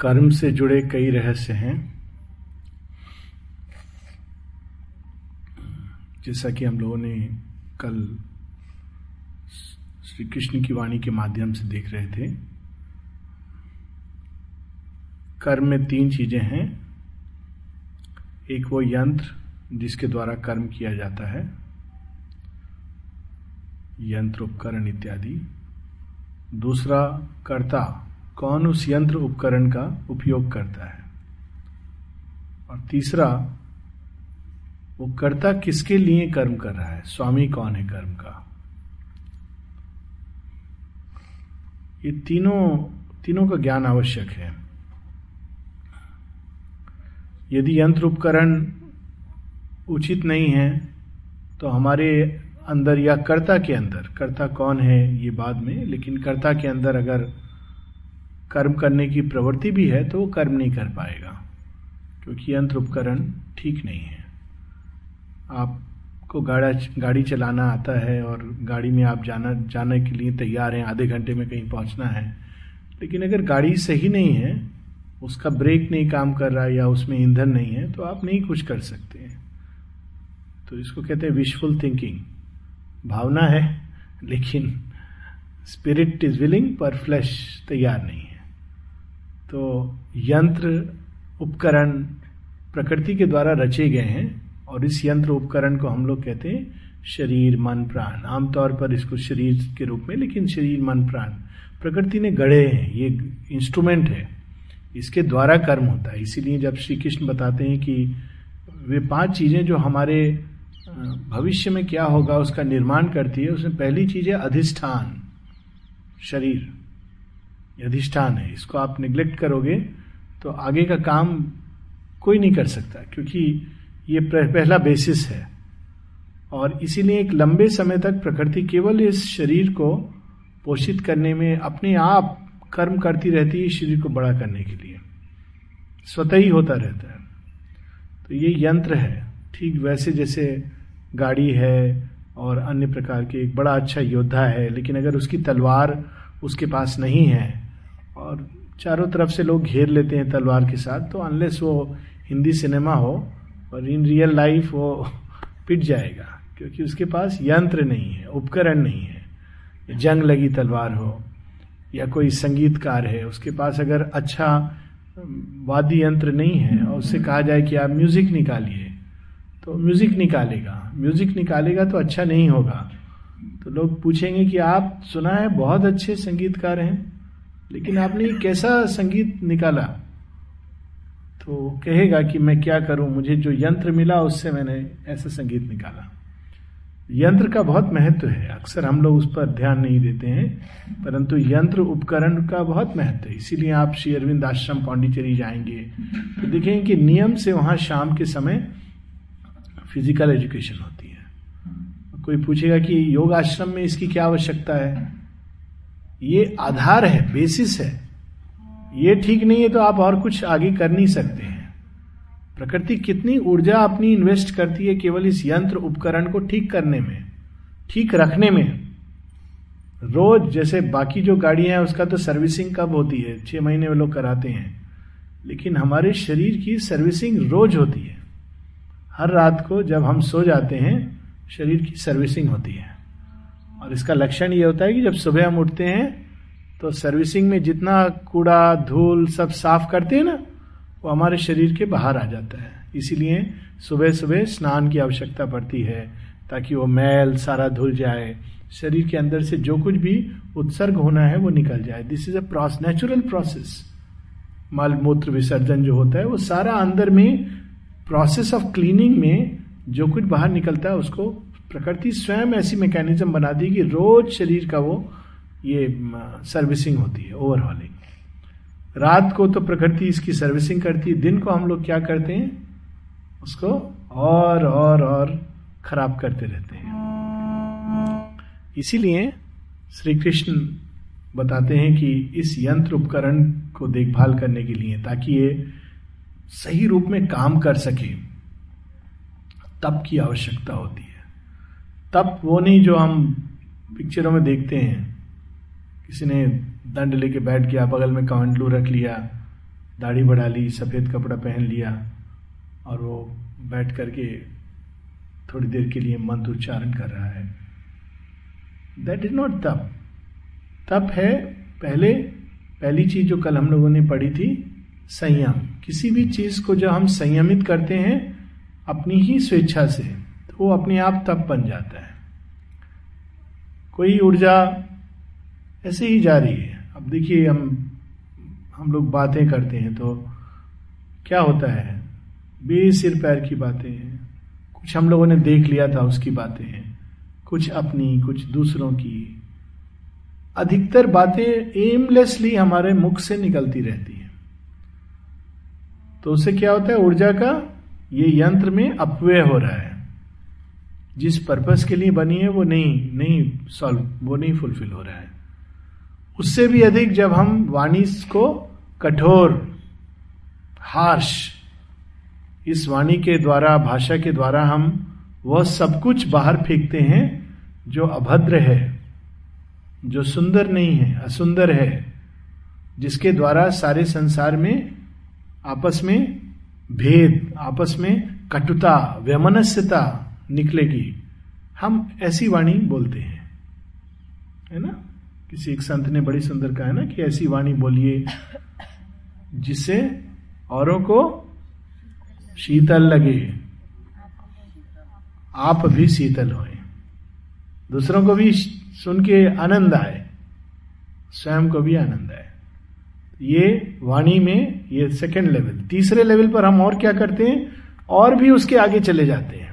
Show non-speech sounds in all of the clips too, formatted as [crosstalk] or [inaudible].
कर्म से जुड़े कई रहस्य हैं। जैसा कि हम लोगों ने कल श्री कृष्ण की वाणी के माध्यम से देख रहे थे। कर्म में तीन चीज़ें हैं। एक वो यंत्र जिसके द्वारा कर्म किया जाता है। यंत्र उपकरण इत्यादि। दूसरा कर्ता कौन उस यंत्र उपकरण का उपयोग करता है? और तीसरा, वो कर्ता किसके लिए कर्म कर रहा है? स्वामी कौन है कर्म का? ये तीनों तीनों का ज्ञान आवश्यक है। यदि यंत्र उपकरण उचित नहीं है तो हमारे अंदर या कर्ता के अंदर, कर्ता कौन है ये बाद में, लेकिन कर्ता के अंदर अगर कर्म करने की प्रवृत्ति भी है तो वो कर्म नहीं कर पाएगा, क्योंकि यंत्र उपकरण ठीक नहीं है। आपको गाड़ा, गाड़ी चलाना आता है और गाड़ी में आप जाना, जाने के लिए तैयार हैं, आधे घंटे में कहीं पहुँचना है, लेकिन अगर गाड़ी सही नहीं है, उसका ब्रेक नहीं काम कर रहा है या उसमें ईंधन नहीं है तो आप नहीं कुछ कर सकते हैं। तो इसको कहते हैं विशफुल थिंकिंग भावना है, लेकिन स्पिरिट इज़ विलिंग पर फ्लैश तैयार नहीं है। तो यंत्र उपकरण प्रकृति के द्वारा रचे गए हैं और इस यंत्र उपकरण को हम लोग कहते हैं शरीर, मन, प्राण। आमतौर पर इसको शरीर के रूप में, लेकिन शरीर, मन, प्राण। प्रकृति ने गढ़े हैं, ये इंस्ट्रूमेंट है। इसके द्वारा कर्म होता है। इसीलिए जब श्री कृष्ण बताते हैं कि वे पाँच चीज़ें जो हमारे भविष्य में क्या होगा उसका निर्माण करती है, उसमें पहली चीज़ है अधिष्ठान, शरीर। अधिष्ठान है, इसको आप निग्लेक्ट करोगे तो आगे का काम कोई नहीं कर सकता, क्योंकि ये पहला बेसिस है। और इसीलिए एक लंबे समय तक प्रकृति केवल इस शरीर को पोषित करने में अपने आप कर्म करती रहती है, शरीर को बड़ा करने के लिए। स्वतः ही होता रहता है। तो ये यंत्र है। ठीक वैसे जैसे गाड़ी है और अन्य प्रकार के एक बड़ा अच्छा योद्धा है, लेकिन अगर उसकी तलवार उसके पास नहीं है और चारों तरफ़ से लोग घेर लेते हैं तलवार के साथ तो अनलेस वो हिंदी सिनेमा हो और इन रियल लाइफ वो पिट जाएगा, क्योंकि उसके पास यंत्र नहीं है, उपकरण नहीं है। जंग लगी तलवार हो या कोई संगीतकार है, उसके पास अगर अच्छा वाद्य यंत्र नहीं है और उससे कहा जाए कि आप म्यूज़िक निकालिए तो म्यूज़िक निकालेगा। म्यूज़िक निकालेगा तो अच्छा नहीं होगा। तो लोग पूछेंगे कि आप सुना है, बहुत अच्छे संगीतकार हैं। लेकिन आपने कैसा संगीत निकाला? तो कहेगा कि मैं क्या करूँ? मुझे जो यंत्र मिला, उससे मैंने ऐसा संगीत निकाला। यंत्र का बहुत महत्व है। अक्सर हम लोग उस पर ध्यान नहीं देते हैं, परंतु यंत्र उपकरण का बहुत महत्व है। इसीलिए आप श्री अरविंद आश्रम पांडिचेरी जाएँगे तो देखेंगे कि नियम से वहाँ शाम के समय फ़िज़िकल एजुकेशन होती है। कोई पूछेगा कि योग आश्रम में इसकी क्या आवश्यकता है? ये आधार है बेसिस है। ये ठीक नहीं है तो आप और कुछ आगे कर नहीं सकते हैं। प्रकृति कितनी ऊर्जा अपनी इन्वेस्ट करती है केवल इस यंत्र उपकरण को ठीक करने में, ठीक रखने में। रोज जैसे बाकी जो गाड़ियाँ हैं, उसका तो सर्विसिंग कब होती है? छह महीने में लोग कराते हैं। लेकिन हमारे शरीर की सर्विसिंग रोज होती है। हर रात को जब हम सो जाते हैं, शरीर की सर्विसिंग होती है। इसका लक्षण ये होता है कि जब सुबह हम उठते हैं तो सर्विसिंग में जितना कूड़ा, धूल सब साफ़ करते हैं ना, वो हमारे शरीर के बाहर आ जाता है। इसीलिए सुबह सुबह स्नान की आवश्यकता पड़ती है, ताकि वो मैल, सारा धुल जाए। शरीर के अंदर से जो कुछ भी उत्सर्ग होना है, वो निकल जाए। This is a pros natural process मल मूत्र विसर्जन जो होता है, वो सारा अंदर में प्रोसेस ऑफ़ क्लीनिंग में जो कुछ बाहर निकलता है, उसको प्रकृति स्वयं ऐसी मैकेनिज्म बना दी कि रोज शरीर का वो, ये सर्विसिंग होती है ओवरहॉलिंग रात को तो प्रकृति इसकी सर्विसिंग करती है, दिन को हम लोग क्या करते हैं? उसको और और और खराब करते रहते हैं। इसीलिए श्री कृष्ण बताते हैं कि इस यंत्र उपकरण को देखभाल करने के लिए, ताकि ये सही रूप में काम कर सके, तब की आवश्यकता होती है। तब वो नहीं जो हम पिक्चरों में देखते हैं। किसी ने दंड लेके बैठ गया, बगल में कमंडलू रख लिया, दाढ़ी बढ़ा ली, सफ़ेद कपड़ा पहन लिया, और वो बैठ करके थोड़ी देर के लिए मंत्र उच्चारण कर रहा है। दैट इज़ नॉट तप। तप है पहले, पहली चीज़ जो कल हम लोगों ने पढ़ी थी, संयम। किसी भी चीज़ को जब हम संयमित करते हैं, अपनी ही स्वेच्छा से। वो अपने आप तप बन जाता है। कोई ऊर्जा ऐसे ही जा रही है। अब देखिए, हम हम लोग बातें करते हैं तो क्या होता है? बेसिर पैर की बातें हैं। कुछ हम लोगों ने देख लिया था उसकी बातें हैं। कुछ अपनी, कुछ दूसरों की। अधिकतर बातें एमलेसली हमारे मुख से निकलती रहती हैं। तो उससे क्या होता है? ऊर्जा का ये यंत्र में अपव्यय हो रहा है। जिस पर्पस के लिए बनी है, वो नहीं नहीं सॉल्व वो नहीं फुलफिल हो रहा है। उससे भी अधिक जब हम वाणी को कठोर हार्श इस वाणी के द्वारा, भाषा के द्वारा हम वह सब कुछ बाहर फेंकते हैं, जो अभद्र है, जो सुंदर नहीं है, असुंदर है, जिसके द्वारा सारे संसार में आपस में भेद, आपस में कटुता, व्यमनस्यता निकलेगी। हम ऐसी वाणी बोलते हैं। है ना? किसी एक संत ने बड़ी सुंदर कहा है ना कि ऐसी वाणी बोलिए, जिससे औरों को शीतल लगे। आप भी शीतल होए। दूसरों को भी सुन के आनंद आए। स्वयं को भी आनंद आए। ये वाणी में ये सेकेंड लेवल तीसरे लेवल पर हम और क्या करते हैं? और भी उसके आगे चले जाते हैं।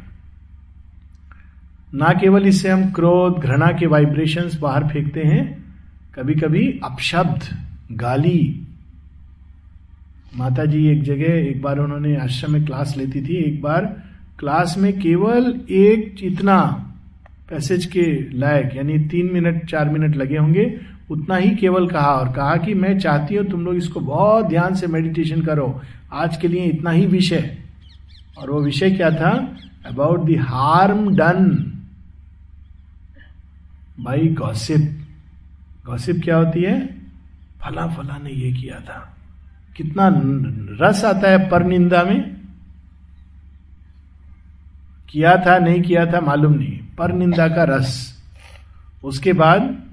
ना केवल इससे हम क्रोध, घृणा के वाइब्रेशंस बाहर फेंकते हैं कभी कभी अपशब्द, गाली। माता जी एक जगह, एक बार उन्होंने आश्रम में क्लास लेती थी, एक बार क्लास में केवल एक इतना पैसेज के लायक, यानी तीन मिनट, चार मिनट लगे होंगे, उतना ही केवल कहा और कहा कि मैं चाहती हूँ तुम लोग इसको बहुत ध्यान से मेडिटेशन करो। आज के लिए इतना ही विषय। और वो विषय क्या था? About the harm done by gossip gossip क्या होती है? फला फला ने ये किया था। कितना रस आता है पर निंदा में। किया था, नहीं किया था, मालूम नहीं। पर निंदा का रस। उसके बाद,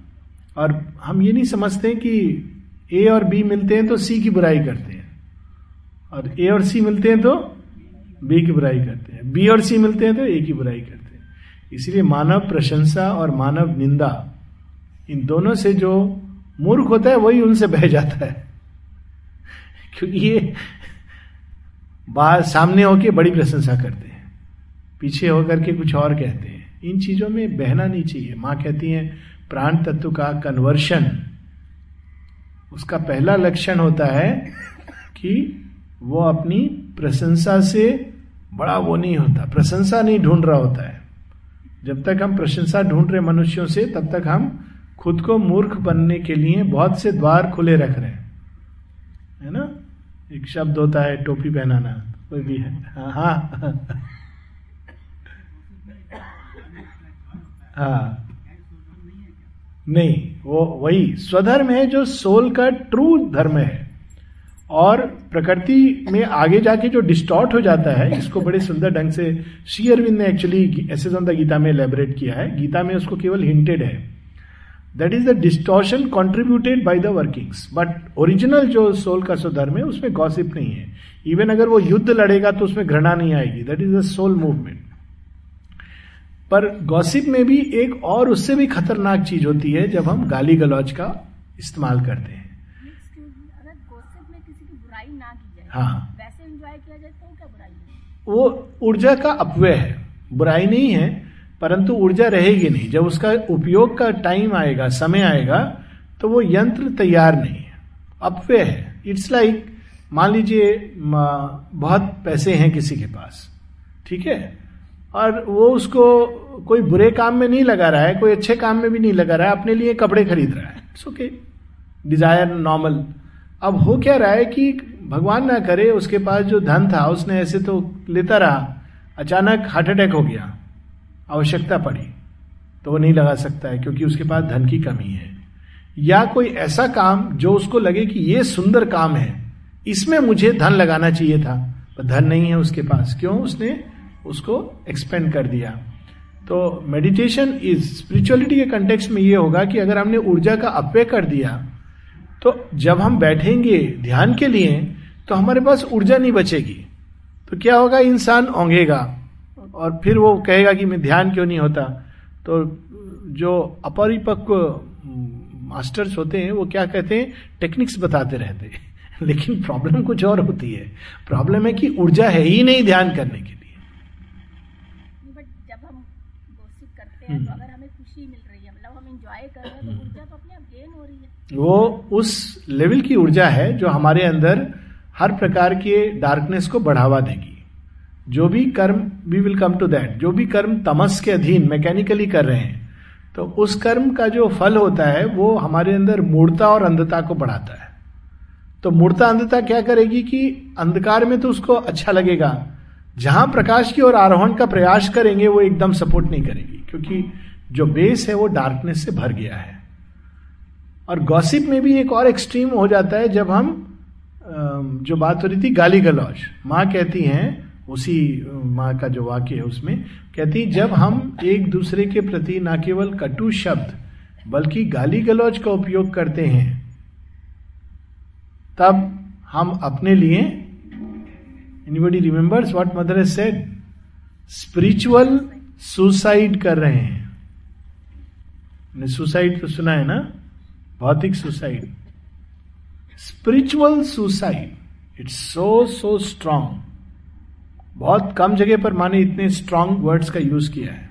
और हम ये नहीं समझते कि ए और बी मिलते हैं तो सी की बुराई करते हैं। और ए और सी मिलते हैं तो बी की बुराई करते हैं। बी और सी मिलते हैं तो ए की बुराई करते हैं। इसलिए मानव प्रशंसा और मानव निंदा, इन दोनों से जो मूर्ख होता है, वही उनसे बह जाता है। क्योंकि ये बाहर सामने होके बड़ी प्रशंसा करते हैं, पीछे होकर के कुछ और कहते हैं। इन चीज़ों में बहना नहीं चाहिए। माँ कहती है, प्राण तत्व का कन्वर्शन उसका पहला लक्षण होता है कि वो अपनी प्रशंसा से बड़ा वो नहीं होता। प्रशंसा नहीं ढूंढ रहा होता है। जब तक हम प्रशंसा ढूंढ रहे मनुष्यों से, तब तक हम खुद को मूर्ख बनने के लिए बहुत से द्वार खुले रख रहे हैं। है ना? एक शब्द होता है, टोपी पहनाना। कोई भी है। हाँ हाँ। हाँ। नहीं, वो वही, स्वधर्म है जो सोल का ट्रू धर्म है। और प्रकृति में आगे जाके जो डिस्टॉर्ट हो जाता है, इसको बड़े सुंदर ढंग से श्री अरविंद ने एक्चुअली एस एस गीता में एलेबरेट किया है। गीता में उसको केवल हिंटेड है। That is the distortion contributed by the workings but original जो सोल का सुधर्म है, उसमें गॉसिप नहीं है। इवन अगर वो युद्ध लड़ेगा तो उसमें घृणा नहीं आएगी। That is the soul movement पर गॉसिप में भी एक और, उससे भी खतरनाक चीज़ होती है, जब हम गाली गलौज का इस्तेमाल करते हैं। हाँ। वैसे एंजॉय किया जाए तो क्या बुराई वो ऊर्जा का अपव्यय है। बुराई नहीं है परंतु ऊर्जा रहेगी नहीं। जब उसका उपयोग का टाइम आएगा समय आएगा तो वो यंत्र तैयार नहीं है। अपव्यय है। इट्स लाइक like, मान लीजिए बहुत पैसे हैं किसी के पास ठीक है? और वो उसको कोई बुरे काम में नहीं लगा रहा है कोई अच्छे काम में भी नहीं लगा रहा है अपने लिए कपड़े खरीद रहा है। इट्स ओके डिज़ायर नॉर्मल अब हो क्या रहा है कि भगवान ना करे, उसके पास जो धन था, उसने ऐसे तो लेता रहा, अचानक हार्ट अटैक हो गया, आवश्यकता पड़ी तो वो नहीं लगा सकता है, क्योंकि उसके पास धन की कमी है। या कोई ऐसा काम जो उसको लगे कि ये सुंदर काम है, इसमें मुझे धन लगाना चाहिए था, पर धन नहीं है उसके पास। क्यों? उसने उसको एक्सपेंड कर दिया। तो मेडिटेशन इज़ स्पिरिचुअलिटी के कंटेक्स्ट में ये होगा कि अगर हमने ऊर्जा का अपव्य कर दिया तो जब हम बैठेंगे ध्यान के लिए तो हमारे पास ऊर्जा नहीं बचेगी। तो क्या होगा? इंसान ओंगेगा और फिर वो कहेगा कि मैं ध्यान क्यों नहीं होता? तो जो अपरिपक्व मास्टर्स होते हैं वो क्या कहते हैं? टेक्निक्स बताते रहते हैं। [laughs] लेकिन प्रॉब्लम कुछ और होती है। प्रॉब्लम है कि ऊर्जा है ही नहीं ध्यान करने के लिए। जब हम करते हैं तो हम्म। अगर हमें खुशी मिल रही है मतलब हम एंजॉय कर रहे हैं तो हम्म। ऊर्जा तो अपने आप गेन हो रही है वो उस लेवल की ऊर्जा है जो हमारे अंदर हर प्रकार के डार्कनेस को बढ़ावा देगी। जो भी कर्म we will come to that जो भी कर्म तमस के अधीन मैकेनिकली कर रहे हैं तो उस कर्म का जो फल होता है, वो हमारे अंदर मूर्ता और अंधता को बढ़ाता है। तो मूर्ता अंधता क्या करेगी कि अंधकार में तो उसको अच्छा लगेगा। जहाँ प्रकाश की ओर आरोहण का प्रयास करेंगे, वो एकदम सपोर्ट नहीं करेगी, क्योंकि जो बेस है वो डार्कनेस से भर गया है। और गॉसिप में भी एक और एक्सट्रीम हो जाता है जब हम जो बात हो रही थी, गाली गलौज। माँ कहती हैं, उसी माँ का जो वाक्य है उसमें, कहती जब हम एक दूसरे के प्रति ना केवल कटु शब्द, बल्कि गाली गलौज का उपयोग करते हैं, तब हम अपने लिए anybody remembers what mother has said spiritual suicide कर रहे हैं। सुसाइड तो सुना है ना? भौतिक suicide spiritual suicide it's so so strong बहुत कम जगह पर माने इतने स्ट्रांग वर्ड्स का यूज़ किया है।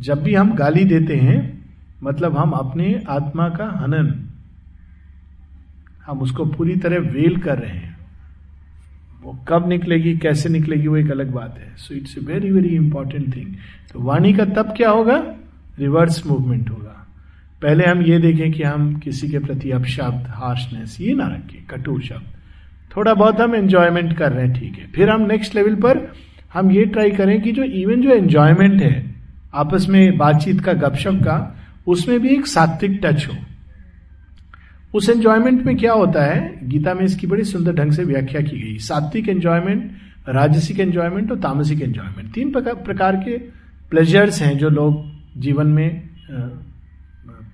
जब भी हम गाली देते हैं मतलब हम अपने आत्मा का हनन, हम उसको पूरी तरह वेल कर रहे हैं। वो कब निकलेगी, कैसे निकलेगी, वो एक अलग बात है। So it's a very very important thing तो वाणी का तब क्या होगा? रिवर्स मूवमेंट होगा। पहले हम ये देखें कि हम किसी के प्रति अपशब्द हार्शनेस ये ना रखें कटु शब्द। थोड़ा बहुत हम एंजॉयमेंट कर रहे हैं, ठीक है। फिर हम नेक्स्ट लेवल पर हम ये ट्राई करें कि जो इवन जो एंजॉयमेंट है, आपस में बातचीत का, गपशप का, उसमें भी एक सात्विक टच हो। उस एंजॉयमेंट में क्या होता है? गीता में इसकी बड़ी सुंदर ढंग से व्याख्या की गई। सात्विक एंजॉयमेंट राजसिक एंजॉयमेंट और तामसिक एंजॉयमेंट तीन प्रकार के प्लेजर्स हैं जो लोग जीवन में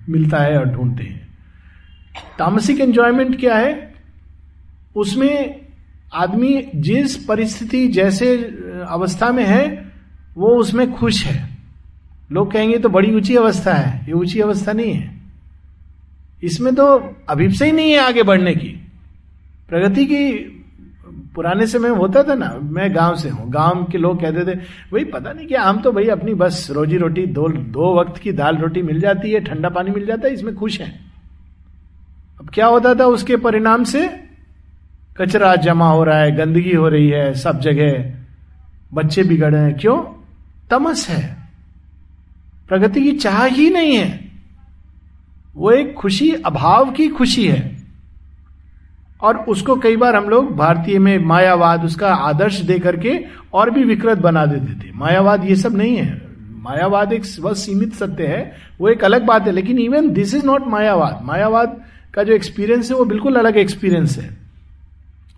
मिलता है और ढूंढते हैं। तामसिक एंजॉयमेंट क्या है? उसमें आदमी जिस परिस्थिति जैसे अवस्था में है, वो उसमें खुश है। लोग कहेंगे तो बड़ी ऊँची अवस्था है, ये ऊँची अवस्था नहीं है। इसमें तो अभिप्सा ही नहीं है आगे बढ़ने की। प्रगति की पुराने समय में होता था ना, मैं गाँव से हूँ, गाँव के लोग कहते थे, भाई, पता नहीं क्या हम तो भाई अपनी बस, रोजी रोटी, दो दो वक्त की दाल रोटी मिल जाती है, ठंडा पानी मिल जाता है, इसमें खुश हैं. अब क्या होता था उसके परिणाम से? कचरा जमा हो रहा है, गंदगी हो रही है, सब जगह, बच्चे बिगड़ हैं। क्यों? तमस है। प्रगति की चाह ही नहीं है। वो एक खुशी, अभाव की खुशी है। और उसको कई बार हम लोग भारतीय में मायावाद, उसका आदर्श दे करके और भी विकृत बना देते थे। मायावाद ये सब नहीं है। मायावाद एक बस सीमित सत्य है, वो एक अलग बात है, लेकिन even this is not Mayavad. मायावाद का जो एक्सपीरियंस है, वो बिल्कुल अलग एक्सपीरियंस है।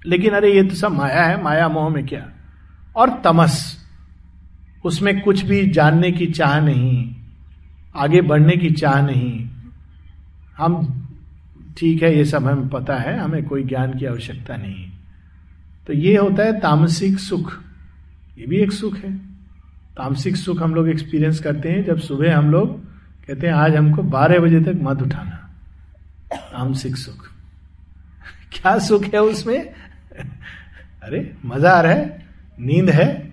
लेकिन अरे, ये तो सब माया है, माया मोह में क्या? और तमस, उसमें कुछ भी जानने की चाह नहीं, आगे बढ़ने की चाह नहीं। हम ठीक है, ये सब हमें पता है, हमें कोई ज्ञान की आवश्यकता नहीं तो ये होता है तामसिक सुख। ये भी एक सुख है। तामसिक सुख हम लोग एक्सपीरियंस करते हैं, जब सुबह हम लोग कहते हैं, आज हमको बारह बजे तक मत उठाना। तामसिक सुख। [laughs] क्या सुख है उसमें? [laughs] अरे, मज़ा आ रहा है, नींद है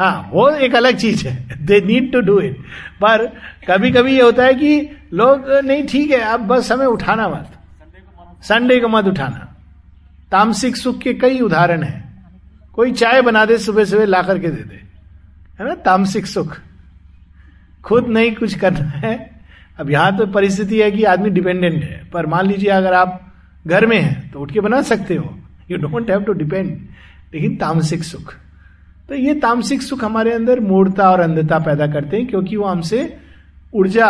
हाँ वो एक अलग चीज़ है। They need to do it पर कभी कभी ये होता है कि लोग, नहीं, ठीक है, अब बस हमें उठाना मत। संडे को मत उठाना। तामसिक सुख के कई उदाहरण है। कोई चाय बना दे सुबह सुबह ला करके दे दे। है ना? तामसिक सुख। खुद नहीं कुछ करना है। अब यहाँ तो परिस्थिति है कि आदमी डिपेंडेंट है। पर मान लीजिए, अगर आप घर में हैं तो उठ के बना सकते हो। You don't have to depend लेकिन तामसिक सुख। तो ये तामसिक सुख हमारे अंदर मूर्ता और अंधता पैदा करते हैं, क्योंकि वो हमसे ऊर्जा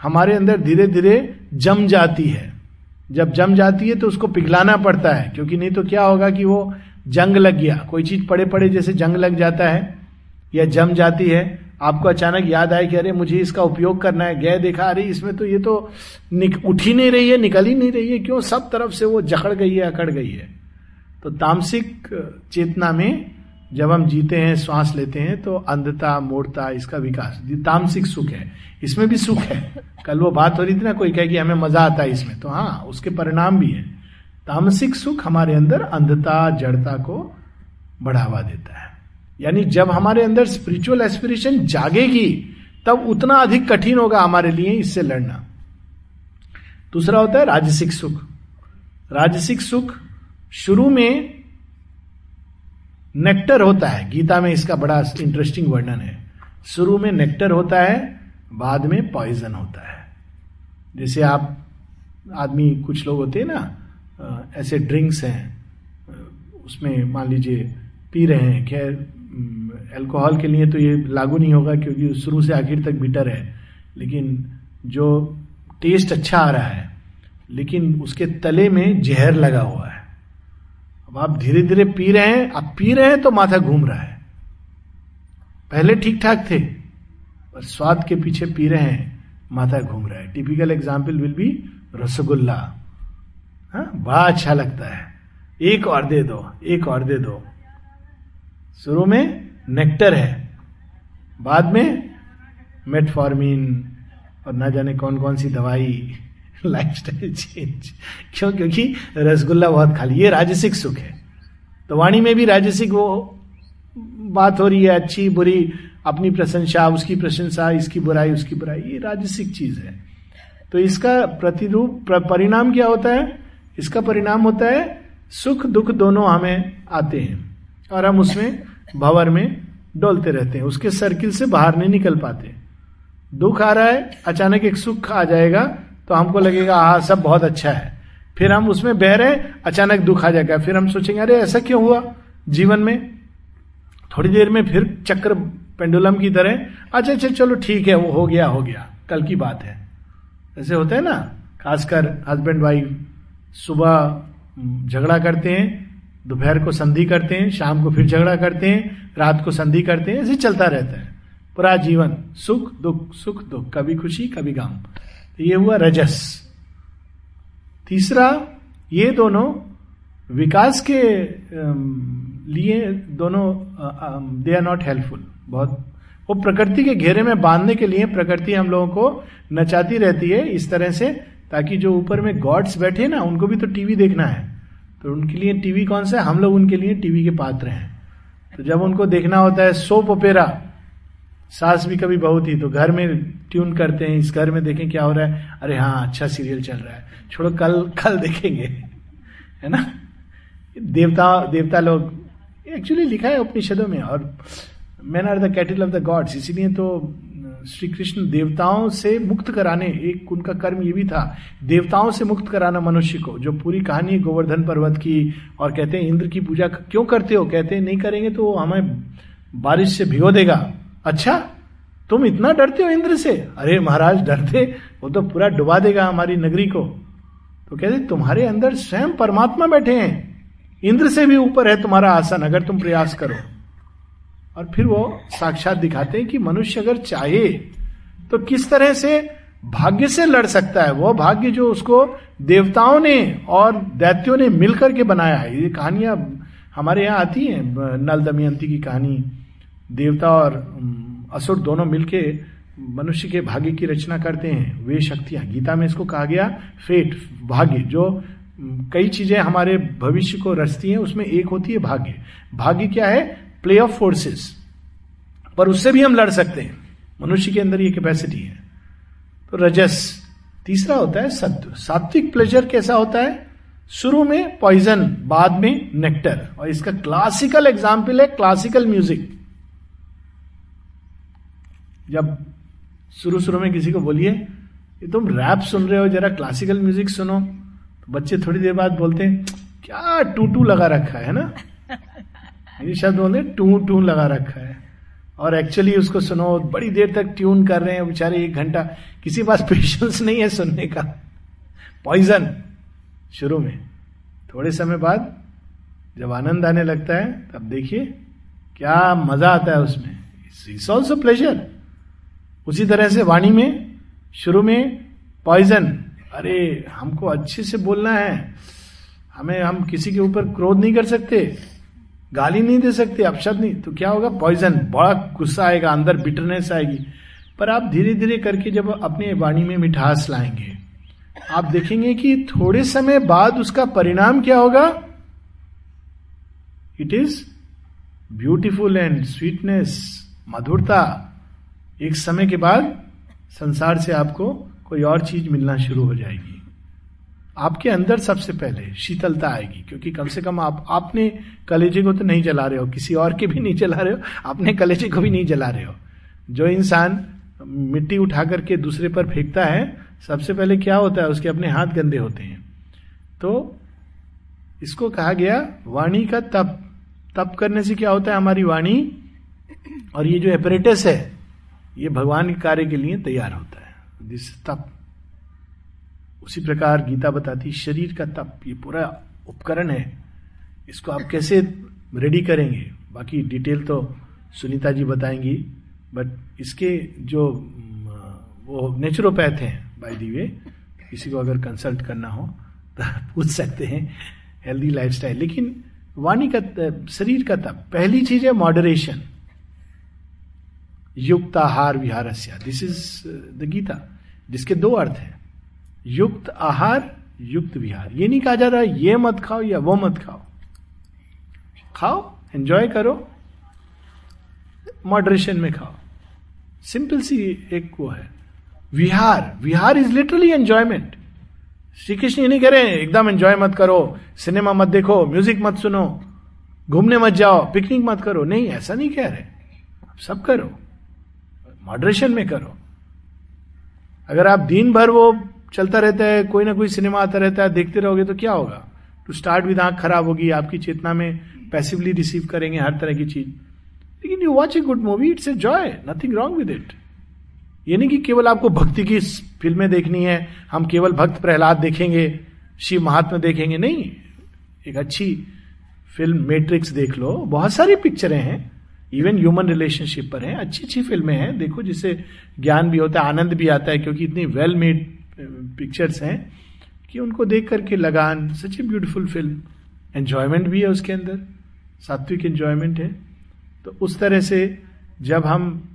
हमारे अंदर धीरे धीरे जम जाती है। जब जम जाती है तो उसको पिघलाना पड़ता है, क्योंकि नहीं तो क्या होगा कि वो जंग लग गया। कोई चीज़ पड़े पड़े जैसे जंग लग जाता है, या जम जाती है। आपको अचानक याद आए कि अरे मुझे इसका उपयोग करना है, गए देखा, अरे इसमें तो ये तो उठ ही नहीं रही है, निकल ही नहीं रही है, क्यों? सब तरफ़ से वो जकड़ गई है, अकड़ गई है। तो तामसिक चेतना में जब हम जीते हैं, श्वास लेते हैं तो अंधता, मूर्ता, इसका विकास तामसिक सुख है। इसमें भी सुख है। कल वो बात हो रही थी ना, कोई कहे कि हमें मज़ा आता है इसमें तो हाँ उसके परिणाम भी है। तामसिक सुख हमारे अंदर अंधता, जड़ता को बढ़ावा देता है। यानी जब हमारे अंदर स्पिरिचुअल एस्पिरेशन जागेगी, तब उतना अधिक कठिन होगा हमारे लिए इससे लड़ना। दूसरा होता है राजसिक सुख। राजसिक सुख शुरू में नेक्टर होता है। गीता में इसका बड़ा इंटरेस्टिंग वर्णन है। शुरू में नेक्टर होता है, बाद में पॉइजन होता है। जैसे आप, आदमी, कुछ लोग होते हैं ना ऐसे ड्रिंक्स हैं उसमें मान लीजिए पी रहे हैं, खैर अल्कोहल के लिए तो ये लागू नहीं होगा क्योंकि शुरू से आखिर तक बिटर है। लेकिन जो टेस्ट अच्छा आ रहा है, लेकिन उसके तले में जहर लगा हुआ है। अब आप धीरे धीरे पी रहे हैं, आप पी रहे हैं तो माथा घूम रहा है। पहले ठीक ठाक थे, पर स्वाद के पीछे पी रहे हैं, माथा घूम रहा है। Typical example will be rasgulla. हाँ बड़ा अच्छा लगता है। एक और दे दो, एक और दे दो। शुरू में नेक्टर है, बाद में मेटफॉर्मिन और ना जाने कौन कौन सी दवाई। लाइफ स्टाइल चेंज क्यों? क्योंकि रसगुल्ला बहुत खाली ये राजसिक सुख है। तो वाणी में भी राजसिक वो बात हो रही है, अच्छी, बुरी, अपनी प्रशंसा, उसकी प्रशंसा, इसकी बुराई, उसकी बुराई, ये राजसिक चीज़ है। तो इसका प्रतिरूप परिणाम क्या होता है? इसका परिणाम होता है, सुख, दुख दोनों हमें आते हैं और हम उसमें भवर में डोलते रहते हैं। उसके सर्किल से बाहर नहीं निकल पाते। दुख आ रहा है, अचानक एक सुख आ जाएगा तो हमको लगेगा हाँ सब बहुत अच्छा है। फिर हम उसमें बह रहे अचानक दुख आ जाएगा। फिर हम सोचेंगे, अरे, ऐसा क्यों हुआ? जीवन में थोड़ी देर में फिर चक्र पेंडुलम की तरह अच्छा अच्छा चलो ठीक है, वो हो गया हो गया, कल की बात है। ऐसे होता है ना, खासकर हस्बैंड वाइफ सुबह झगड़ा करते हैं, दोपहर को संधि करते हैं, शाम को फिर झगड़ा करते हैं, रात को संधि करते हैं, ऐसे चलता रहता है। पूरा जीवन सुख, दुख सुख, दुख, कभी खुशी, कभी गम। ये हुआ रजस। तीसरा, ये दोनों विकास के लिए दोनों दे आर नॉट हेल्पफुल बहुत, वो प्रकृति के घेरे में बांधने के लिए प्रकृति हम लोगों को नचाती रहती है इस तरह से, ताकि जो ऊपर में गॉड्स बैठे ना, उनको भी तो टीवी देखना है। तो उनके लिए टीवी कौन सा है? हम लोग उनके लिए टीवी के पात्र हैं। तो जब उनको देखना होता है, सोप ओपेरा सास भी कभी बहुत ही तो घर में ट्यून करते हैं, इस घर में देखें क्या हो रहा है। अरे हाँ अच्छा सीरियल चल रहा है। छोड़ो, कल कल देखेंगे, है ना? देवता देवता लोग एक्चुअली लिखा है उपनिषदों में, और man are the cattle of the gods इसीलिए तो श्री कृष्ण देवताओं से मुक्त कराने, एक उनका कर्म ये भी था, देवताओं से मुक्त कराना मनुष्य को, जो पूरी कहानी गोवर्धन पर्वत की, और कहते हैं, इंद्र की पूजा क्यों करते हो? कहते हैं, नहीं करेंगे तो हमें बारिश से भिगो देगा। अच्छा तुम इतना डरते हो इंद्र से? अरे महाराज, डरते, वो तो पूरा डुबा देगा हमारी नगरी को। तो कहते, तुम्हारे अंदर स्वयं परमात्मा बैठे हैं। इंद्र से भी ऊपर है तुम्हारा आसन, अगर तुम प्रयास करो। और फिर वो साक्षात दिखाते हैं कि मनुष्य अगर चाहे तो किस तरह से भाग्य से लड़ सकता है? वो भाग्य जो उसको देवताओं ने और दैत्यों ने मिलकर के बनाया है। ये कहानियाँ हमारे यहाँ आती हैं नल दमयंती की कहानी। देवता और असुर दोनों मिलके मनुष्य के भाग्य की रचना करते हैं। वे शक्तियाँ। गीता में इसको कहा गया फेट, भाग्य। जो कई चीज़ें हमारे भविष्य को रचती हैं, उसमें एक होती है भाग्य। भाग्य क्या है? प्ले ऑफ़ फोर्सेस पर उससे भी हम लड़ सकते हैं। मनुष्य के अंदर ये कैपेसिटी है। तो रजस। तीसरा होता है सत्व। सात्विक प्लेजर कैसा होता है? शुरू में पॉइजन बाद में नेक्टर और इसका क्लासिकल एग्ज़ाम्पल है क्लासिकल म्यूज़िक जब शुरू शुरू में किसी को बोलिए कि तुम रैप सुन रहे हो, जरा क्लासिकल म्यूज़िक सुनो। तो बच्चे थोड़ी देर बाद बोलते हैं, क्या टू टू लगा रखा है ना? ये शब्द बोलते टू टू लगा रखा है। और एक्चुअली उसको सुनो, बड़ी देर तक ट्यून कर रहे हैं बेचारे एक घंटा, किसी पास पेशेंस नहीं है सुनने का। पॉइजन शुरू में। थोड़े समय बाद जब आनंद आने लगता है, तब देखिए, क्या मज़ा आता है उसमें। इट्स ऑल्सो प्लेजर उसी तरह से वाणी में, शुरू में पॉइजन अरे, हमको अच्छे से बोलना है। हमें, हम किसी के ऊपर क्रोध नहीं कर सकते, गाली नहीं दे सकते, अपशब्द नहीं। तो क्या होगा? पॉइजन बड़ा गुस्सा आएगा, अंदर बिटरनेस आएगी। पर आप धीरे धीरे करके जब अपने वाणी में मिठास लाएँगे, आप देखेंगे कि थोड़े समय बाद उसका परिणाम क्या होगा? It is beautiful and sweetness मधुरता। एक समय के बाद संसार से आपको कोई और चीज़ मिलना शुरू हो जाएगी। आपके अंदर सबसे पहले शीतलता आएगी, क्योंकि कम से कम आप, आपने कलेजे को तो नहीं जला रहे हो, किसी और के भी नहीं जला रहे हो अपने कलेजे को भी नहीं जला रहे हो। जो इंसान मिट्टी उठा करके दूसरे पर फेंकता है, सबसे पहले क्या होता है, उसके अपने हाथ गंदे होते हैं। तो इसको कहा गया वाणी का तप। तप करने से क्या होता है हमारी वाणी और ये जो एपरेटस है ये भगवान के कार्य के लिए तैयार होता है। दिस तप, उसी प्रकार गीता बताती, शरीर का तप, ये पूरा उपकरण है। इसको आप कैसे रेडी करेंगे? बाकी डिटेल तो सुनीता जी बताएँगी बट इसके जो वो नेचुरोपैथ हैं बाय दी वे किसी को अगर कंसल्ट करना हो तो पूछ सकते हैं हेल्दी लाइफस्टाइल लेकिन वाणी का, शरीर का तप, पहली चीज़ है मॉडरेशन युक्त आहार विहार दिस इज़ द गीता जिसके दो अर्थ है। युक्त आहार, युक्त विहार। ये नहीं कहा जा रहा, ये मत खाओ या वो मत खाओ। खाओ एंजॉय करो। मॉडरेशन में खाओ। सिंपल सी एक वो है। विहार। Vihar is literally enjoyment Shri Krishna ये नहीं कह रहे एकदम एंजॉय मत करो। सिनेमा मत देखो म्यूज़िक मत सुनो। घूमने मत जाओ पिकनिक मत करो। नहीं, ऐसा नहीं कह रहे। सब करो। मॉडरेशन में करो। अगर आप दिन भर वो चलता रहता है, कोई ना कोई सिनेमा आता रहता है, देखते रहोगे तो क्या होगा? टू स्टार्ट विद आँख खराब होगी, आपकी चेतना में पैसिवली रिसीव करेंगे हर तरह की चीज़। लेकिन you watch a good movie it's a joy nothing wrong with it ये नहीं कि केवल आपको भक्ति की फ़िल्में देखनी है, हम केवल भक्त प्रहलाद देखेंगे, शिव महात्मा देखेंगे, नहीं। एक अच्छी फ़िल्म मैट्रिक्स देख लो, बहुत सारी पिक्चरें हैं। इवन ह्यूमन रिलेशनशिप पर है, अच्छी अच्छी फ़िल्में हैं, देखो जिससे ज्ञान भी होता है, आनंद भी आता है, क्योंकि इतनी वेल मेड पिक्चर्स हैं कि उनको देख करके Lagaan such a beautiful film enjoyment भी है उसके अंदर, सात्विक एंजॉयमेंट है। तो उस तरह से जब हम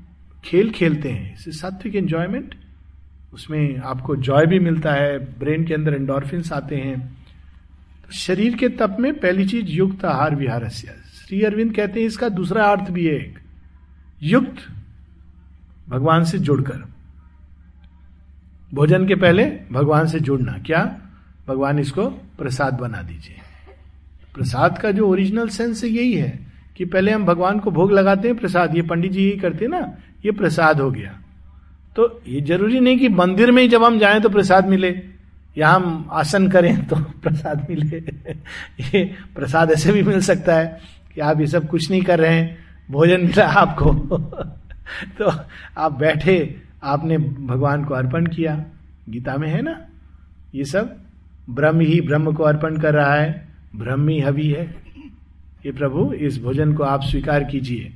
खेल खेलते हैं सात्विक एंजॉयमेंट उसमें आपको जॉय भी मिलता है ब्रेन के अंदर एंडोरफिन आते हैं। तो शरीर के तप में पहली चीज़ युक्त आहार विहार श्री अरविंद कहते हैं, इसका दूसरा अर्थ भी है एक, युक्त भगवान से जुड़कर। भोजन के पहले भगवान से जुड़ना, क्या? भगवान इसको प्रसाद बना दीजिए। प्रसाद का जो ओरिजिनल सेंस यही है कि पहले हम भगवान को भोग लगाते हैं, प्रसाद, ये पंडित जी यही करते हैं ना, ये प्रसाद हो गया। तो ये ज़रूरी नहीं कि मंदिर में ही जब हम जाएँ तो प्रसाद मिले, या हम आसन करें तो [laughs] प्रसाद मिले। [laughs] ये प्रसाद ऐसे भी मिल सकता है। कि आप ये सब कुछ नहीं कर रहे हैं, भोजन मिला आपको। [laughs] तो आप बैठे, आपने भगवान को अर्पण किया। गीता में है ना? ये सब, ब्रह्म ही ब्रह्म को अर्पण कर रहा है, ब्रह्म ही हवि है। ये प्रभु, इस भोजन को आप स्वीकार कीजिए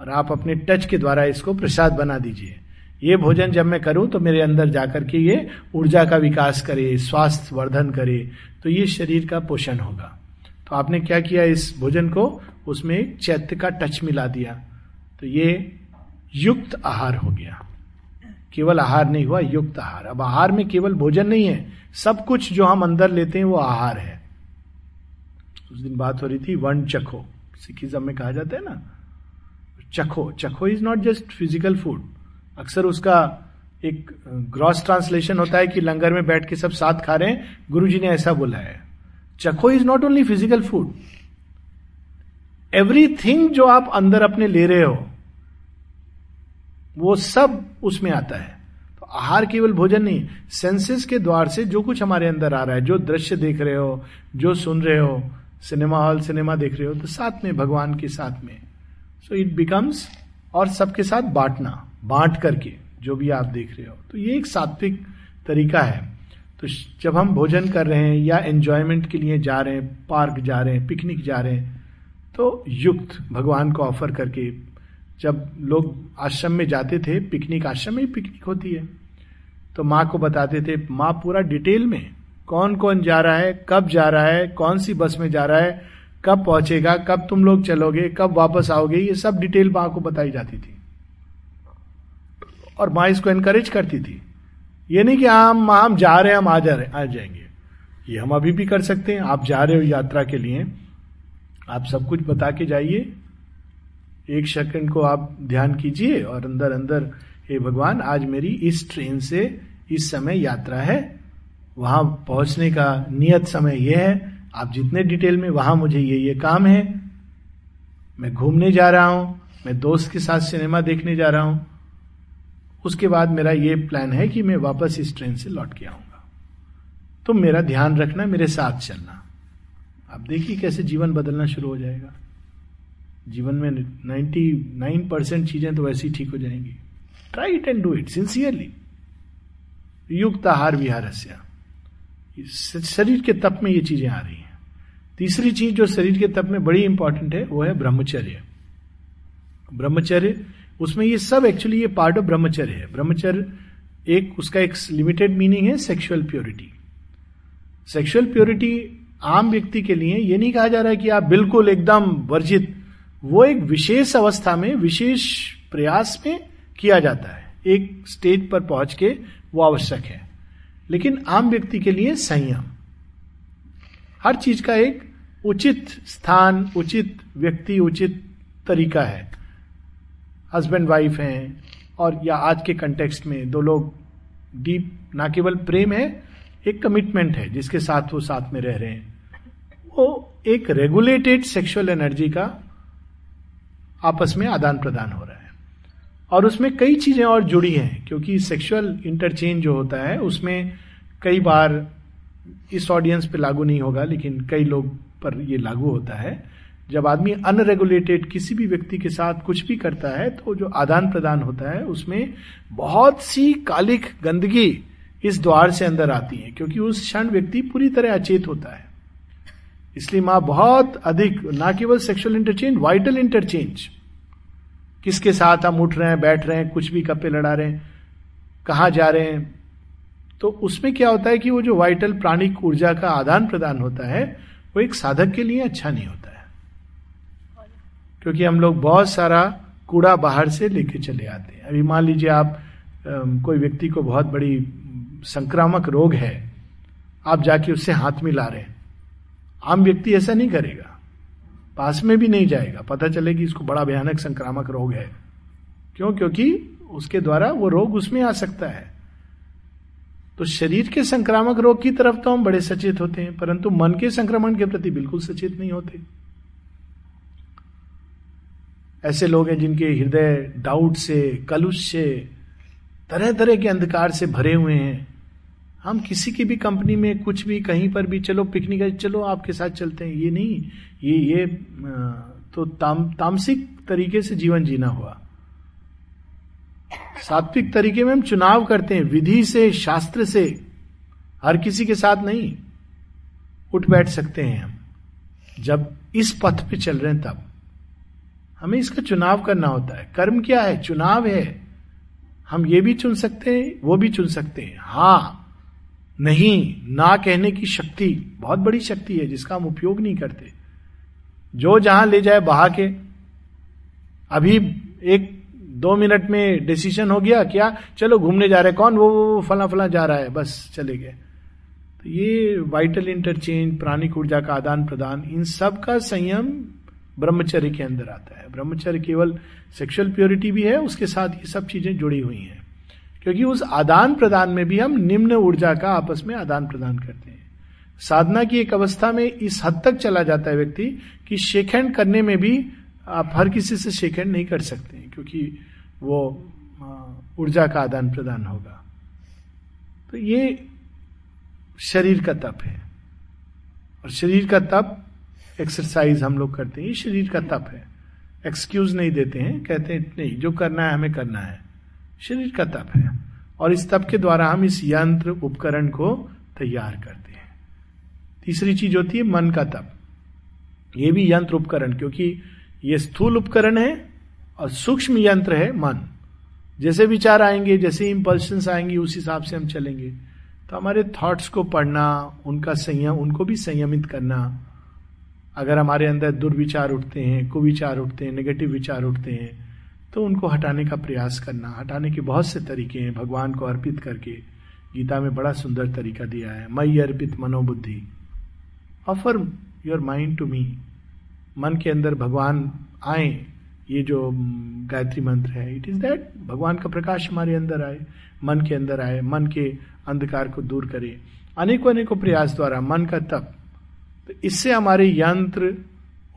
और आप अपने टच के द्वारा इसको प्रसाद बना दीजिए। ये भोजन जब मैं करूँ तो मेरे अंदर जाकर के ये ऊर्जा का विकास करे, स्वास्थ्य वर्धन करे तो ये शरीर का पोषण होगा। तो आपने क्या किया इस भोजन को? उसमें एक चैत्य का टच मिला दिया। तो ये युक्त आहार हो गया। केवल आहार नहीं हुआ, युक्त आहार। अब आहार में केवल भोजन नहीं है, सब कुछ जो हम अंदर लेते हैं वो आहार है। उस दिन बात हो रही थी वन चखो। सिखिज्म में कहा जाता है ना? चखो। चखो is not just physical food अक्सर उसका एक ग्रॉस ट्रांसलेशन होता है कि लंगर में बैठ के सब साथ खा रहे हैं। गुरु जी ने ऐसा बोला है। चखो is not only physical food everything जो आप अंदर अपने ले रहे हो, वो सब उसमें आता है। तो आहार केवल भोजन नहीं सेंसेस के द्वार से जो कुछ हमारे अंदर आ रहा है, जो दृश्य देख रहे हो, जो सुन रहे हो सिनेमा हॉल सिनेमा देख रहे हो तो साथ में, भगवान के साथ में। सो इट बिकम्स और सबके साथ बांटना, बांट करके, जो भी आप देख रहे हो। तो ये एक सात्विक तरीका है। तो जब हम भोजन कर रहे हैं या एन्जॉयमेंट के लिए जा रहे हैं पार्क जा रहे हैं पिकनिक जा रहे हैं तो युक्त भगवान को ऑफ़र करके जब लोग आश्रम में जाते थे पिकनिक आश्रम में ही पिकनिक होती है। तो माँ को बताते थे, माँ, पूरा डिटेल में कौन कौन जा रहा है, कब जा रहा है, कौन सी बस में जा रहा है, कब पहुंचेगा, कब तुम लोग चलोगे, कब वापस आओगे, ये सब डिटेल माँ को बताई जाती थी। और माँ इसको एनकरेज करती थी ये नहीं कि हम हम जा रहे हैं, हम आ जा रहे आ जाएँगे। ये हम अभी भी कर सकते हैं। आप जा रहे हो यात्रा के लिए, आप सब कुछ बता के जाइए। एक सेकंड को आप ध्यान कीजिए और अंदर अंदर, हे भगवान, आज मेरी इस ट्रेन से इस समय यात्रा है। वहाँ पहुँचने का नियत समय यह है। आप जितने डिटेल में, वहाँ मुझे ये ये काम है। मैं घूमने जा रहा हूँ, मैं दोस्त के साथ सिनेमा देखने जा रहा हूँ। उसके बाद मेरा ये प्लान है कि मैं वापस इस ट्रेन से लौट के आऊँगा। तो मेरा ध्यान रखना, मेरे साथ चलना। आप देखिए कैसे जीवन बदलना शुरू हो जाएगा। जीवन में 99 परसेंट चीज़ें तो वैसी ठीक हो जाएँगी। Try it and do it sincerely युक्त आहार विहार शरीर के तप में ये चीज़ें आ रही हैं। तीसरी चीज़ जो शरीर के तप में बड़ी इंपॉर्टेंट है, वो है ब्रह्मचर्य। ब्रह्मचर्य उसमें ये सब एक्चुअली ये पार्ट ऑफ़ ब्रह्मचर्य है। ब्रह्मचर्य एक, उसका एक लिमिटेड मीनिंग है सेक्सुअल प्योरिटी सेक्सुअल प्योरिटी आम व्यक्ति के लिए ये नहीं कहा जा रहा है कि आप बिल्कुल एकदम वर्जित, वो एक विशेष अवस्था में, विशेष प्रयास में किया जाता है। एक स्टेज पर पहुँच के वो आवश्यक है। लेकिन आम व्यक्ति के लिए संयम। हर चीज़ का एक उचित स्थान, उचित व्यक्ति, उचित तरीका है। हस्बैंड वाइफ हैं और या आज के कंटेक्स्ट में दो लोग डीप ना केवल प्रेम है, एक कमिटमेंट है जिसके साथ वो साथ में रह रहे हैं। वो एक रेगुलेटेड सेक्सुअल एनर्जी का आपस में आदान प्रदान हो रहा है। और उसमें कई चीज़ें और जुड़ी हैं, क्योंकि सेक्सुअल इंटरचेंज जो होता है, उसमें कई बार इस ऑडियंस पे लागू नहीं होगा, लेकिन कई लोग पर ये लागू होता है। जब आदमी अनरेगुलेटेड किसी भी व्यक्ति के साथ कुछ भी करता है तो जो आदान प्रदान होता है, उसमें बहुत सी कालिक गंदगी इस द्वार से अंदर आती है, क्योंकि उस क्षण व्यक्ति पूरी तरह अचेत होता है। इसलिए माँ बहुत अधिक, ना केवल सेक्सुअल इंटरचेंज वाइटल इंटरचेंज किसके साथ हम उठ रहे हैं, बैठ रहे हैं, कुछ भी कपे लड़ा रहे हैं, कहा जा रहे हैं तो उसमें क्या होता है कि वो जो वाइटल प्राणिक ऊर्जा का आदान प्रदान होता है, वो एक साधक के लिए अच्छा नहीं होता है। क्योंकि हम लोग बहुत सारा कूड़ा बाहर से लेके चले आते हैं। अभी मान लीजिए आप कोई व्यक्ति को बहुत बड़ी संक्रामक रोग है, आप जाके उससे हाथ मिला रहे हैं। आम व्यक्ति ऐसा नहीं करेगा। पास में भी नहीं जाएगा। पता चले कि इसको बड़ा भयानक संक्रामक रोग है। क्यों? क्योंकि उसके द्वारा वो रोग उसमें आ सकता है। तो शरीर के संक्रामक रोग की तरफ़ तो हम बड़े सचेत होते हैं, परंतु मन के संक्रमण के प्रति बिल्कुल सचेत नहीं होते। ऐसे लोग हैं जिनके हृदय डाउट से कलुष से तरह तरह के अंधकार से भरे हुए हैं। हम किसी की भी कंपनी में कुछ भी कहीं पर भी चलो पिकनिक चलो आपके साथ चलते हैं। ये नहीं ये ये तो ताम, तामसिक तरीके से जीवन जीना हुआ। सात्विक तरीके में हम चुनाव करते हैं विधि से शास्त्र से। हर किसी के साथ नहीं उठ बैठ सकते हैं हम। जब इस पथ पे चल रहे हैं तब। हमें इसका चुनाव करना होता है। कर्म क्या है? चुनाव है। हम ये भी चुन सकते हैं वो भी चुन सकते हैं। हाँ नहीं ना कहने की शक्ति बहुत बड़ी शक्ति है जिसका हम उपयोग नहीं करते। जो जहाँ ले जाए बहा के। अभी एक दो मिनट में डिसीज़न हो गया क्या? चलो घूमने जा रहे कौन? वो, वो फला फला जा रहा है। बस चले गए। तो ये वाइटल इंटरचेंज प्राणिक ऊर्जा का आदान प्रदान इन सब का संयम ब्रह्मचर्य के अंदर आता है। ब्रह्मचर्य केवल सेक्सुअल प्योरिटी भी है, उसके साथ ये सब चीज़ें जुड़ी हुई हैं। क्योंकि उस आदान प्रदान में भी हम निम्न ऊर्जा का आपस में आदान प्रदान करते हैं। साधना की एक अवस्था में इस हद तक चला जाता है व्यक्ति कि शेखंड करने में भी आप हर किसी से शेखंड नहीं कर सकते क्योंकि वो ऊर्जा का आदान प्रदान होगा। तो ये शरीर का तप है। और शरीर का तप एक्सरसाइज हम लोग करते हैं। ये शरीर का तप है। एक्सक्यूज नहीं देते हैं। कहते हैं, नहीं, जो करना है, हमें करना है। शरीर का तप है। और इस तप के द्वारा हम इस यंत्र, उपकरण को तैयार करते हैं। तीसरी चीज़ होती है, मन का तप। ये भी यंत्र, उपकरण, क्योंकि ये स्थूल उपकरण है और सूक्ष्म यंत्र है मन। जैसे विचार आएँगे, जैसे इंपल्शन आएँगे, उस हिसाब से हम चलेंगे। तो हमारे थॉट्स को पढ़ना, उनका संयम, उनको भी संयमित करना अगर हमारे अंदर दुर्विचार उठते हैं, कुविचार उठते हैं नेगेटिव विचार उठते हैं तो उनको हटाने का प्रयास करना, हटाने के बहुत से तरीके हैं भगवान को अर्पित करके। गीता में बड़ा सुंदर तरीका दिया है, मई अर्पित मनोबुद्धि। Offer your mind to me मन के अंदर भगवान आए, ये जो गायत्री मंत्र है इट इज़ दैट भगवान का प्रकाश हमारे अंदर आए, मन के अंदर आए, मन के अंधकार को दूर करे। अनेकों अनेकों प्रयास द्वारा मन का तप तो इससे हमारे यंत्र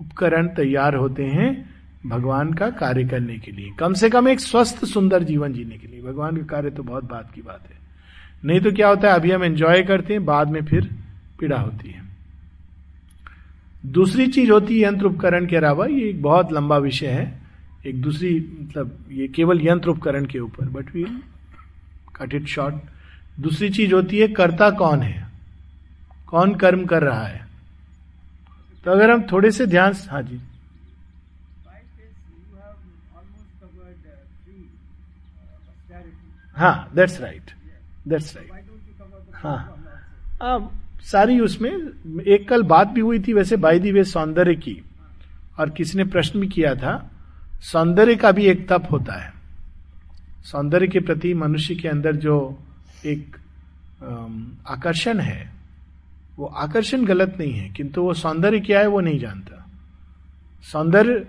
उपकरण तैयार होते हैं भगवान का कार्य करने के लिए। कम से कम एक स्वस्थ, सुंदर जीवन जीने के लिए। भगवान का कार्य तो बहुत बात की बात है। नहीं तो क्या होता है, अभी हम एंजॉय करते हैं, बाद में फिर पीड़ा होती है। दूसरी चीज़ होती है यंत्र उपकरण के अलावा, ये एक बहुत लंबा विषय है। एक दूसरी मतलब ये केवल यंत्र उपकरण के ऊपर but we cut it short दूसरी चीज़ होती है, कर्ता कौन है? कौन कर्म कर रहा है? तो अगर हम थोड़े से ध्यान हाँ जी। हाँ दैट्स राइट दैट्स राइट हाँ। अब सारी उसमें एक कल बात भी हुई थी वैसे बाई दी वे सौंदर्य की, और किसी ने प्रश्न भी किया था, सौंदर्य का भी एक तप होता है। सौंदर्य के प्रति मनुष्य के अंदर जो एक आकर्षण है वो आकर्षण गलत नहीं है, किंतु वो सौंदर्य क्या है वो नहीं जानता। सौंदर्य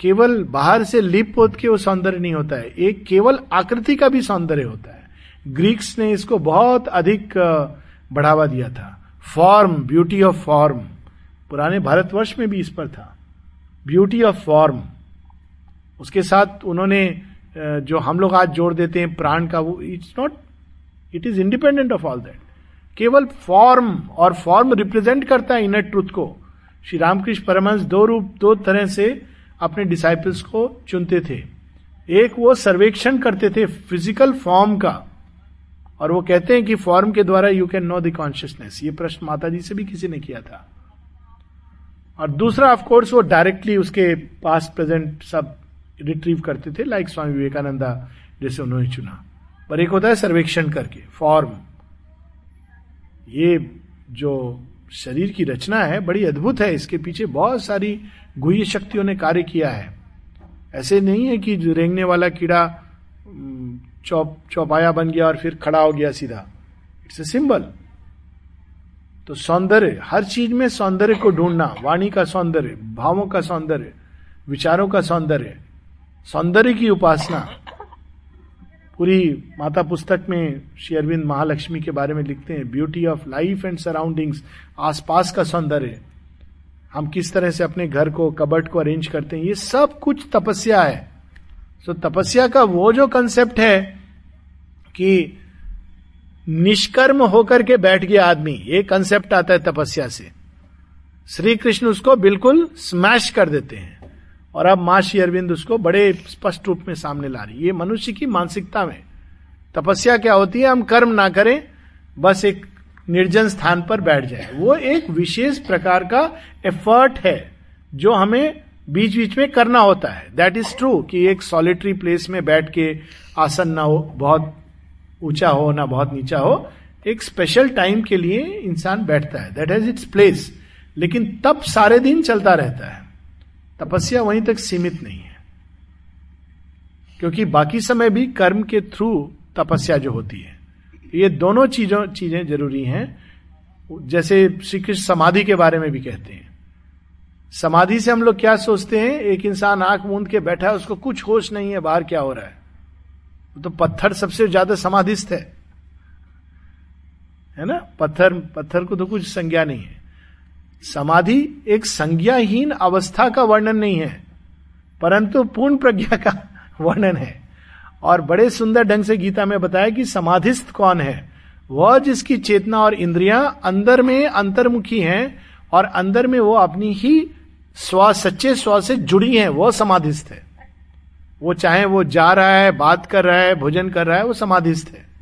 केवल बाहर से लिप पोत के वो सौंदर्य नहीं होता है, एक केवल आकृति का भी सौंदर्य होता है। ग्रीक्स ने इसको बहुत अधिक बढ़ावा दिया था। फॉर्म, ब्यूटी ऑफ़ फॉर्म, पुराने भारतवर्ष में भी इस पर था। ब्यूटी ऑफ़ फॉर्म, उसके साथ उन्होंने जो हम लोग आज जोड़ देते हैं प्राण का, वो, it's not, it is independent of all that. केवल फॉर्म और फॉर्म रिप्रेजेंट करता है इनर ट्रूथ को। श्री रामकृष्ण परमहंस दो रूप, दो तरह से अपने डिसाइपल्स को चुनते थे। एक वो सर्वेक्षण करते थे फ़िज़िकल फॉर्म का, और वो कहते हैं कि फॉर्म के द्वारा you can know the consciousness ये प्रश्न माता जी से भी किसी ने किया था। और दूसरा ऑफ़ कोर्स वो डायरेक्टली उसके पास प्रेजेंट सब रिट्रीव करते थे लाइक स्वामी विवेकानंदा जैसे उन्होंने चुना। पर एक होता है सर्वेक्षण करके फॉर्म ये जो शरीर की रचना है, बड़ी अद्भुत है। इसके पीछे बहुत सारी गुह्य शक्तियों ने कार्य किया है। ऐसे नहीं है कि रेंगने वाला कीड़ा चौप, चौपाया बन गया और फिर खड़ा हो गया सीधा। इट्स ए सिंबल तो सौंदर्य, हर चीज़ में सौंदर्य को ढूंढना, वाणी का सौंदर्य, भावों का सौंदर्य, विचारों का सौंदर्य सौंदर्य की उपासना। पूरी माता पुस्तक में श्री अरविंद महालक्ष्मी के बारे में लिखते हैं beauty of life and surroundings आसपास का सौंदर्य। हम किस तरह से अपने घर को, कबर्ड को अरेंज करते हैं, ये सब कुछ तपस्या है। तो तपस्या का वो जो कंसेप्ट है कि निष्कर्म होकर के बैठ गया आदमी, ये कंसेप्ट आता है तपस्या से। श्री कृष्ण उसको बिल्कुल स्मैश कर देते हैं। और अब माँ श्री अरविंद उसको बड़े स्पष्ट रूप में सामने ला रही ये मनुष्य की मानसिकता में। तपस्या क्या होती है? हम कर्म ना करें, बस एक निर्जन स्थान पर बैठ जाए। वो एक विशेष प्रकार का एफर्ट है, जो हमें बीच बीच में करना होता है। दैट इज़ ट्रू कि एक सॉलिटरी प्लेस में बैठ के आसन ना हो, बहुत ऊँचा हो, ना बहुत नीचा हो, एक स्पेशल टाइम के लिए इंसान बैठता है। दैट हैज़ इट्स प्लेस लेकिन तब सारे दिन चलता रहता है। तपस्या वहीं तक सीमित नहीं है। क्योंकि बाकी समय भी कर्म के थ्रू तपस्या जो होती है। ये दोनों चीज़ों, चीज़ें ज़रूरी हैं। जैसे श्री कृष्ण समाधि के बारे में भी कहते हैं। समाधि से हम लोग क्या सोचते हैं? एक इंसान आँख मूंद के बैठा है, उसको कुछ होश नहीं है, बाहर क्या हो रहा है? तो पत्थर सबसे ज़्यादा समाधिस्थ है। है ना? पत्थर पत्थर को तो कुछ संज्ञा नहीं है। समाधि एक संज्ञाहीन अवस्था का वर्णन नहीं है, परंतु पूर्ण प्रज्ञा का [laughs] वर्णन है। और बड़े सुंदर ढंग से गीता में बताया कि समाधिस्थ कौन है? वह जिसकी चेतना और इंद्रियाँ अंदर में अंतर्मुखी हैं और अंदर में वो अपनी ही स्व, सच्चे स्व से जुड़ी हैं, वो समाधिस्थ है। वो चाहे वो जा रहा है, बात कर रहा है, भोजन कर रहा है, वो समाधिस्थ है।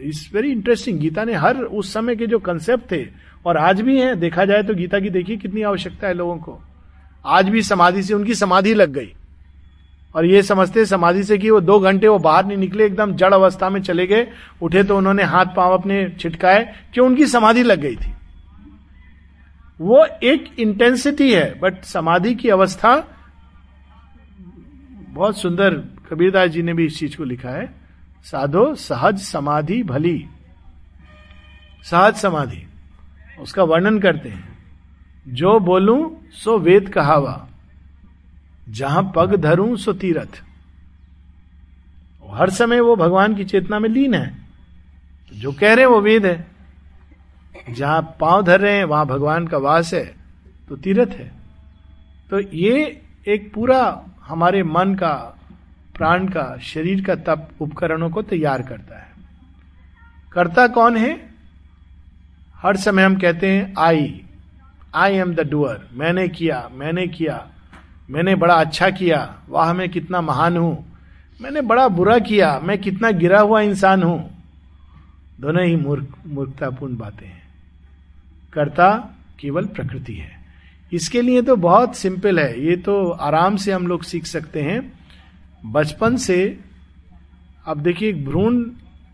इट्स वेरी इंटरेस्टिंग गीता ने हर उस समय के जो कंसेप्ट थे, और आज भी हैं, देखा जाए तो गीता की देखिए कितनी आवश्यकता है लोगों को। आज भी समाधि से उनकी समाधि लग गई। और ये समझते, समाधि से कि वो दो घंटे वो बाहर नहीं निकले, एकदम जड़ अवस्था में चले गए, उठे तो उन्होंने हाथ पाँव अपने छिटकाए क्यों उनकी समाधि लग गई थी। वो एक इंटेंसिटी है बट समाधि की अवस्था, बहुत सुंदर, कबीरदास जी ने भी इस चीज़ को लिखा है। साधो सहज समाधि भली। सहज समाधि, उसका वर्णन करते हैं। जो बोलूँ, सो वेद कहावा। जहाँ पग धरूं, सो तीरथ। हर समय वो भगवान की चेतना में लीन है। तो जो कह रहे हैं, वो वेद है। जहाँ पाँव धर रहे हैं, वहाँ भगवान का वास है तो तीरथ है। तो ये एक पूरा हमारे मन का प्राण का, शरीर का तप उपकरणों को तैयार करता है। करता कौन है? हर समय हम कहते हैं, I I am the doer, मैंने किया मैंने किया, मैंने बड़ा अच्छा किया, वाह, मैं कितना महान हूँ, मैंने बड़ा बुरा किया, मैं कितना गिरा हुआ इंसान हूँ। दोनों ही मूर्ख, मूर्खतापूर्ण बातें हैं। कर्ता केवल प्रकृति है। इसके लिए तो बहुत सिंपल है। ये तो आराम से हम लोग सीख सकते हैं। बचपन से, अब देखिए भ्रूण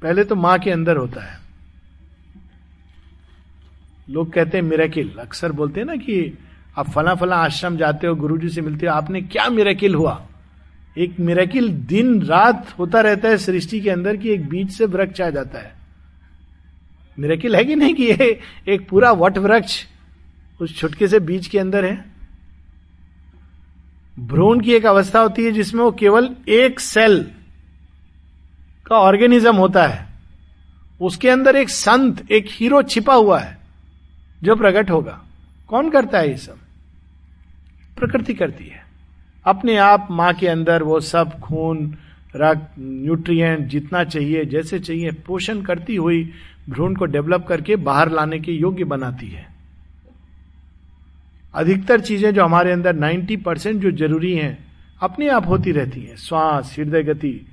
पहले तो माँ के अंदर होता है। लोग कहते हैं, मिराकिल, अक्सर बोलते हैं ना कि, आप फला फला आश्रम जाते हो गुरु जी से मिलते हो, आपने क्या मिराकिल हुआ? एक मिराकिल दिन रात होता रहता है सृष्टि के अंदर कि एक बीज से वृक्ष आ जाता है। मिराकिल है कि नहीं कि ये एक पूरा वट वृक्ष उस छुटके से बीज के अंदर है? भ्रूण की एक अवस्था होती है जिसमें वो केवल एक सेल का ऑर्गेनिज्म होता है। उसके अंदर एक संत, एक हीरो छिपा हुआ है जो प्रकट होगा। कौन करता है ये सब? प्रकृति करती है। अपने आप माँ के अंदर वो सब खून, रक्त, न्यूट्रिएंट जितना चाहिए, जैसे चाहिए, पोषण करती हुई भ्रूण को डेवलप करके बाहर लाने के योग्य बनाती है। अधिकतर चीज़ें जो हमारे अंदर 90 परसेंट जो ज़रूरी हैं, अपने आप होती रहती हैं। श्वास, हृदय गति,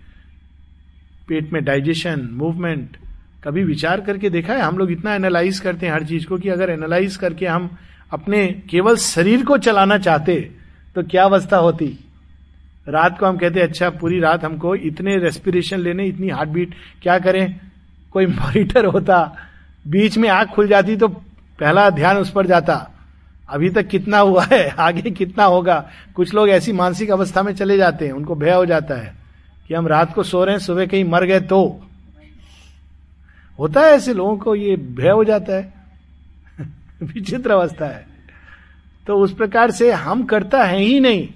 पेट में डाइजेशन, मूवमेंट, कभी विचार करके देखा है? हम लोग इतना एनालाइज करते हैं हर चीज़ को कि अगर एनालाइज करके हम अपने केवल शरीर को चलाना चाहते तो क्या अवस्था होती? रात को हम कहते अच्छा पूरी रात हमको इतने रेस्पिरेशन लेने, इतनी हार्ट बीट क्या करें? कोई [laughs] मॉनिटर होता, बीच में आँख खुल जाती तो पहला ध्यान उस पर जाता। अभी तक कितना हुआ है, [laughs] आगे कितना होगा? कुछ लोग ऐसी मानसिक अवस्था में चले जाते हैं, उनको भय हो जाता है कि हम रात को सो रहे हैं, सुबह कहीं मर गए तो। होता है ऐसे लोगों को ये भय हो जाता है। [laughs] विचित्र अवस्था है। तो उस प्रकार से हम करता है ही नहीं।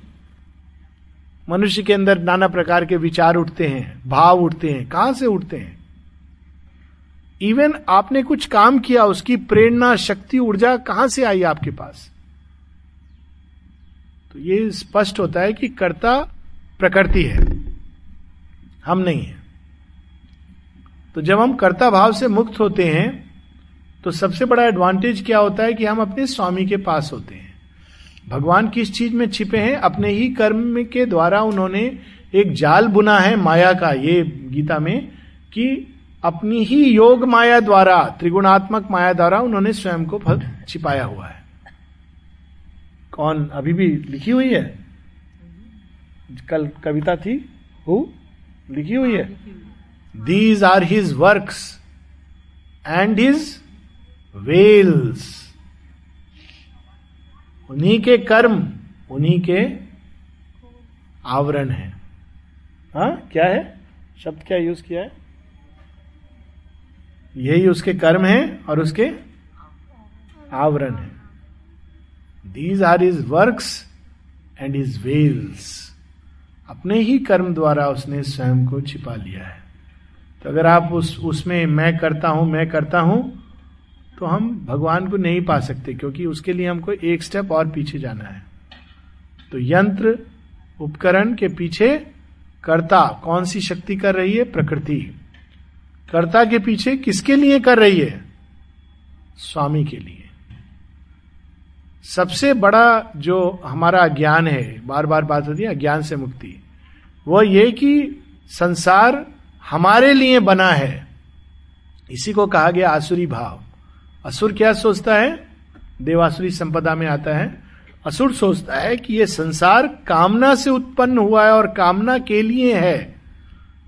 मनुष्य के अंदर नाना प्रकार के विचार उठते हैं, भाव उठते हैं, कहाँ से उठते हैं? इवन आपने कुछ काम किया, उसकी प्रेरणा, शक्ति, ऊर्जा कहाँ से आई आपके पास? तो ये स्पष्ट होता है कि कर्ता प्रकृति है। हम नहीं है। तो जब हम कर्ता भाव से मुक्त होते हैं तो सबसे बड़ा एडवांटेज क्या होता है कि हम अपने स्वामी के पास होते हैं। भगवान किस चीज़ में छिपे हैं? अपने ही कर्म के द्वारा उन्होंने एक जाल बुना है माया का, ये गीता में, कि अपनी ही योग माया द्वारा, त्रिगुणात्मक माया द्वारा उन्होंने स्वयं को फल छिपाया हुआ है। कौन अभी भी लिखी हुई है? कल कविता थी। हु लिखी हुई है? These are his works and his veils उन्हीं के कर्म, उन्हीं के आवरण है। हा, क्या है? शब्द क्या यूज़ किया है? यही उसके कर्म है और उसके आवरण है। These are his works and his veils अपने ही कर्म द्वारा उसने स्वयं को छिपा लिया है। तो अगर आप उस, उसमें मैं करता हूँ, मैं करता हूँ तो हम भगवान को नहीं पा सकते, क्योंकि उसके लिए हमको एक स्टेप और पीछे जाना है। तो यंत्र, उपकरण के पीछे कर्ता कौन सी शक्ति कर रही है? प्रकृति। कर्ता के पीछे किसके लिए कर रही है? स्वामी के लिए। सबसे बड़ा जो हमारा ज्ञान है बार बार बात होती है, ज्ञान से मुक्ति, वो ये कि संसार हमारे लिए बना है। इसी को कहा गया आसुरी भाव। असुर क्या सोचता है? देवासुरी संपदा में आता है। असुर सोचता है कि यह संसार कामना से उत्पन्न हुआ है और कामना के लिए है।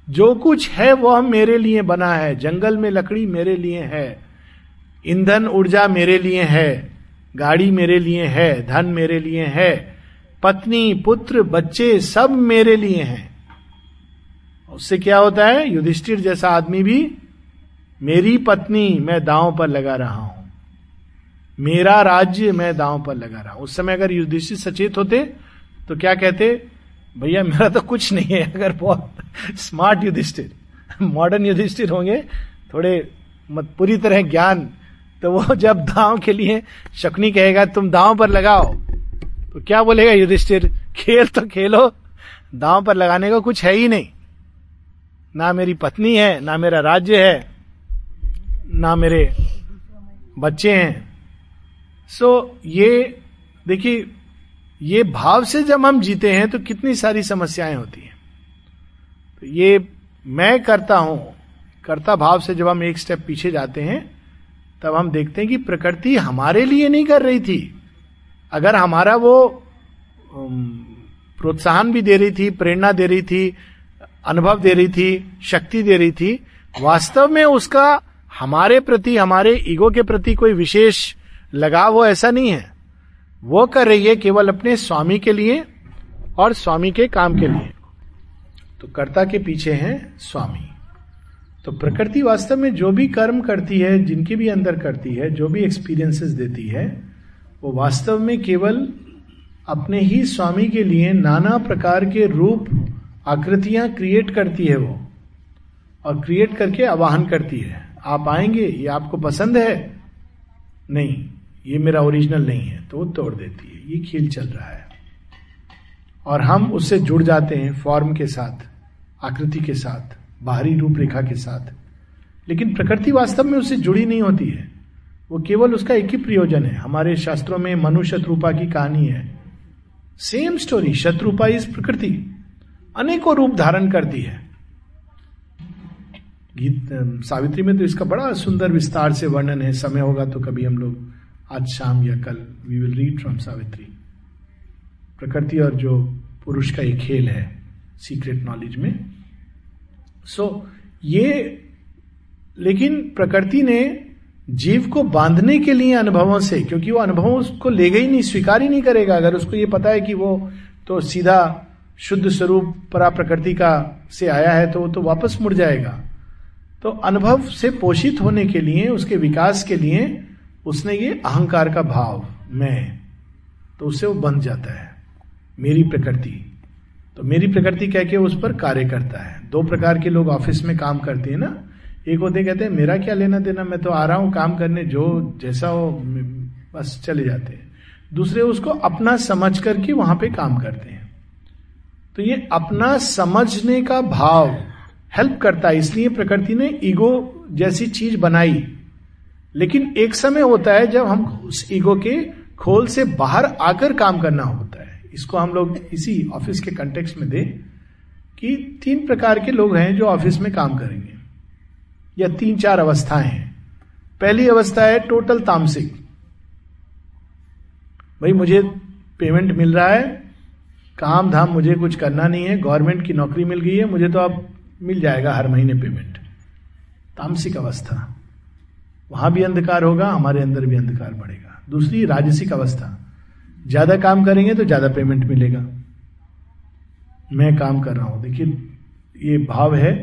जो कुछ है वह मेरे लिए बना है। जंगल में लकड़ी मेरे लिए है। ईंधन ऊर्जा मेरे लिए है। गाड़ी मेरे लिए है। धन मेरे लिए है। पत्नी, पुत्र, बच्चे सब मेरे लिए हैं। उससे क्या होता है? युधिष्ठिर जैसा आदमी भी मेरी पत्नी मैं दांव पर लगा रहा हूँ। मेरा राज्य मैं दांव पर लगा रहा हूँ। उस समय अगर युधिष्ठिर सचेत होते तो क्या कहते, भैया, मेरा तो कुछ नहीं है। अगर बहुत स्मार्ट युधिष्ठिर, मॉडर्न युधिष्ठिर होंगे, थोड़े मत पूरी तरह ज्ञान। तो वो [laughs] जब दांव के लिए शकुनी कहेगा, तुम दांव पर लगाओ। तो क्या बोलेगा युधिष्ठिर? खेल तो खेलो, दांव पर लगाने का कुछ है ही नहीं। ना मेरी पत्नी है, ना मेरा राज्य है, ना मेरे बच्चे हैं। सो ये, देखिए, ये भाव से जब हम जीते हैं तो कितनी सारी समस्याएँ होती हैं। तो ये मैं करता हूँ, कर्ता भाव से जब हम एक स्टेप पीछे जाते हैं, तब हम देखते हैं कि प्रकृति हमारे लिए नहीं कर रही थी। अगर हमारा वो प्रोत्साहन भी दे रही थी, प्रेरणा दे रही थी, अनुभव दे रही थी, शक्ति दे रही थी, वास्तव में उसका हमारे प्रति, हमारे ईगो के प्रति कोई विशेष लगाव वो ऐसा नहीं है। वो कर रही है केवल अपने स्वामी के लिए और स्वामी के काम के लिए। तो कर्ता के पीछे है स्वामी। तो प्रकृति वास्तव में जो भी कर्म करती है, जिनके भी अंदर करती है, जो भी एक्सपीरियंसेस देती है, वो वास्तव में केवल अपने ही स्वामी के लिए नाना प्रकार के रूप, आकृतियाँ क्रिएट करती है वो और क्रिएट करके आवाहन करती है। आप आएँगे, ये आपको पसंद है? नहीं, ये मेरा ओरिजिनल नहीं है तो वो तोड़ देती है। ये खेल चल रहा है। और हम उससे जुड़ जाते हैं फॉर्म के साथ, आकृति के साथ, बाहरी रूपरेखा के साथ। लेकिन प्रकृति वास्तव में उससे जुड़ी नहीं होती है। वो केवल उसका एक ही प्रयोजन है। हमारे शास्त्रों में मनु शत्रुपा की कहानी है। सेम स्टोरी शत्रुपा इस प्रकृति, अनेकों रूप धारण करती है। गीत सावित्री में तो इसका बड़ा सुंदर विस्तार से वर्णन है। समय होगा तो कभी हम लोग आज शाम या कल we will read from Savitri. प्रकृति और जो पुरुष का एक खेल है सीक्रेट नॉलेज में। सो so, ये लेकिन प्रकृति ने जीव को बांधने के लिए अनुभवों से क्योंकि वो अनुभव उसको लेगा ही नहीं स्वीकार ही नहीं करेगा। अगर उसको ये पता है कि वो तो सीधा शुद्ध स्वरूप परा प्रकृति का से आया है तो वो तो वापस मुड़ जाएगा। तो अनुभव से पोषित होने के लिए उसके विकास के लिए उसने ये अहंकार का भाव मैं तो उससे वो बंध जाता है। मेरी प्रकृति। तो मेरी प्रकृति कह के उस पर कार्य करता है। दो प्रकार के लोग ऑफ़िस में काम करते हैं ना। एक होते कहते हैं, मेरा क्या लेना देना? मैं तो आ रहा हूँ काम करने, जो जैसा हो बस चले जाते हैं। दूसरे उसको अपना समझ करके वहाँ पे काम करते हैं। तो ये अपना समझने का भाव हेल्प करता है। इसलिए प्रकृति ने ईगो जैसी चीज़ बनाई। लेकिन एक समय होता है जब हम उस ईगो के खोल से बाहर आकर काम करना होता है। इसको हम लोग इसी ऑफ़िस के कंटेक्स में दे कि तीन प्रकार के लोग हैं जो ऑफ़िस में काम करेंगे। या तीन चार अवस्थाएँ हैं। पहली अवस्था है टोटल तामसिक। भाई, मुझे पेमेंट मिल रहा है काम धाम मुझे कुछ करना नहीं है गवर्नमेंट की नौकरी मिल गई है, मुझे तो अब मिल जाएगा हर महीने पेमेंट तामसिक अवस्था। वहाँ भी अंधकार होगा, हमारे अंदर भी अंधकार बढ़ेगा। दूसरी राजसिक अवस्था। ज़्यादा काम करेंगे तो ज़्यादा पेमेंट मिलेगा। मैं काम कर रहा हूँ। देखिए, ये भाव है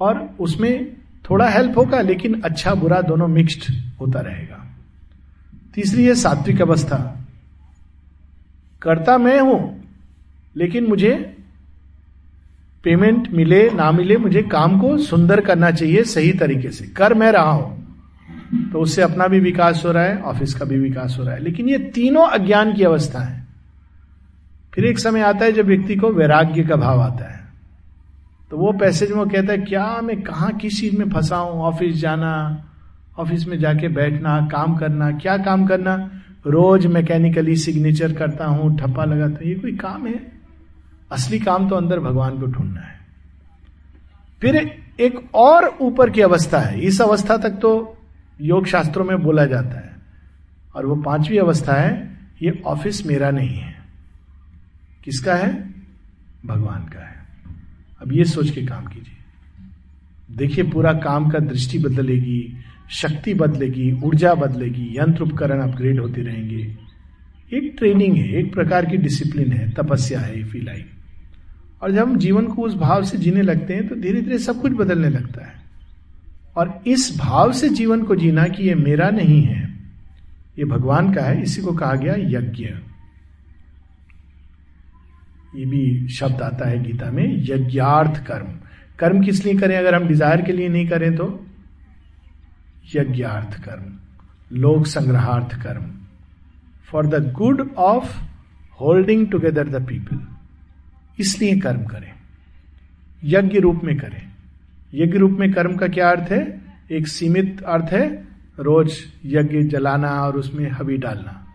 और उसमें थोड़ा हेल्प होगा, लेकिन अच्छा बुरा दोनों मिक्स्ड होता रहेगा। तीसरी है सात्विक अवस्था। करता मैं हूँ, लेकिन मुझे पेमेंट मिले, ना मिले, मुझे काम को सुंदर करना चाहिए सही तरीके से। कर मैं रहा हूँ। तो उससे अपना भी विकास हो रहा है, ऑफ़िस का भी विकास हो रहा है। लेकिन ये तीनों अज्ञान की अवस्था है। फिर एक समय आता है जब व्यक्ति को वैराग्य का भाव आता है। तो वो पैसेज में कहता है, क्या मैं कहा, किस चीज़ में फंसा हूँ? ऑफ़िस जाना, ऑफ़िस में जाके बैठना, काम करना, क्या काम करना? रोज मैकेनिकली सिग्नेचर करता हूँ, ठप्पा लगाता हूँ। ये कोई काम है? असली काम तो अंदर भगवान को ढूंढना है। फिर एक और ऊपर की अवस्था है। इस अवस्था तक तो योग शास्त्रों में बोला जाता है। और वो पांचवी अवस्था है, ये ऑफ़िस मेरा नहीं है। किसका है? भगवान का है। अब ये सोच के काम कीजिए। देखिए, पूरा काम का दृष्टि बदलेगी, शक्ति बदलेगी, ऊर्जा बदलेगी, यंत्र उपकरण अपग्रेड होते रहेंगे। एक ट्रेनिंग है, एक प्रकार की डिसिप्लिन है, तपस्या है फ़ी लाइफ और जब हम जीवन को उस भाव से जीने लगते हैं तो धीरे धीरे सब कुछ बदलने लगता है। और इस भाव से जीवन को जीना कि ये मेरा नहीं है, ये भगवान का है, इसी को कहा गया यज्ञ। ये भी शब्द आता है गीता में, यज्ञार्थ कर्म। कर्म किस लिए करें? अगर हम डिज़ायर के लिए नहीं करें तो? यज्ञार्थ कर्म, लोक संग्रहार्थ कर्म। For the good of holding together the people इसलिए कर्म करें। यज्ञ रूप में करें। यज्ञ रूप में कर्म का क्या अर्थ है? एक सीमित अर्थ है, रोज यज्ञ जलाना और उसमें हबी डालना।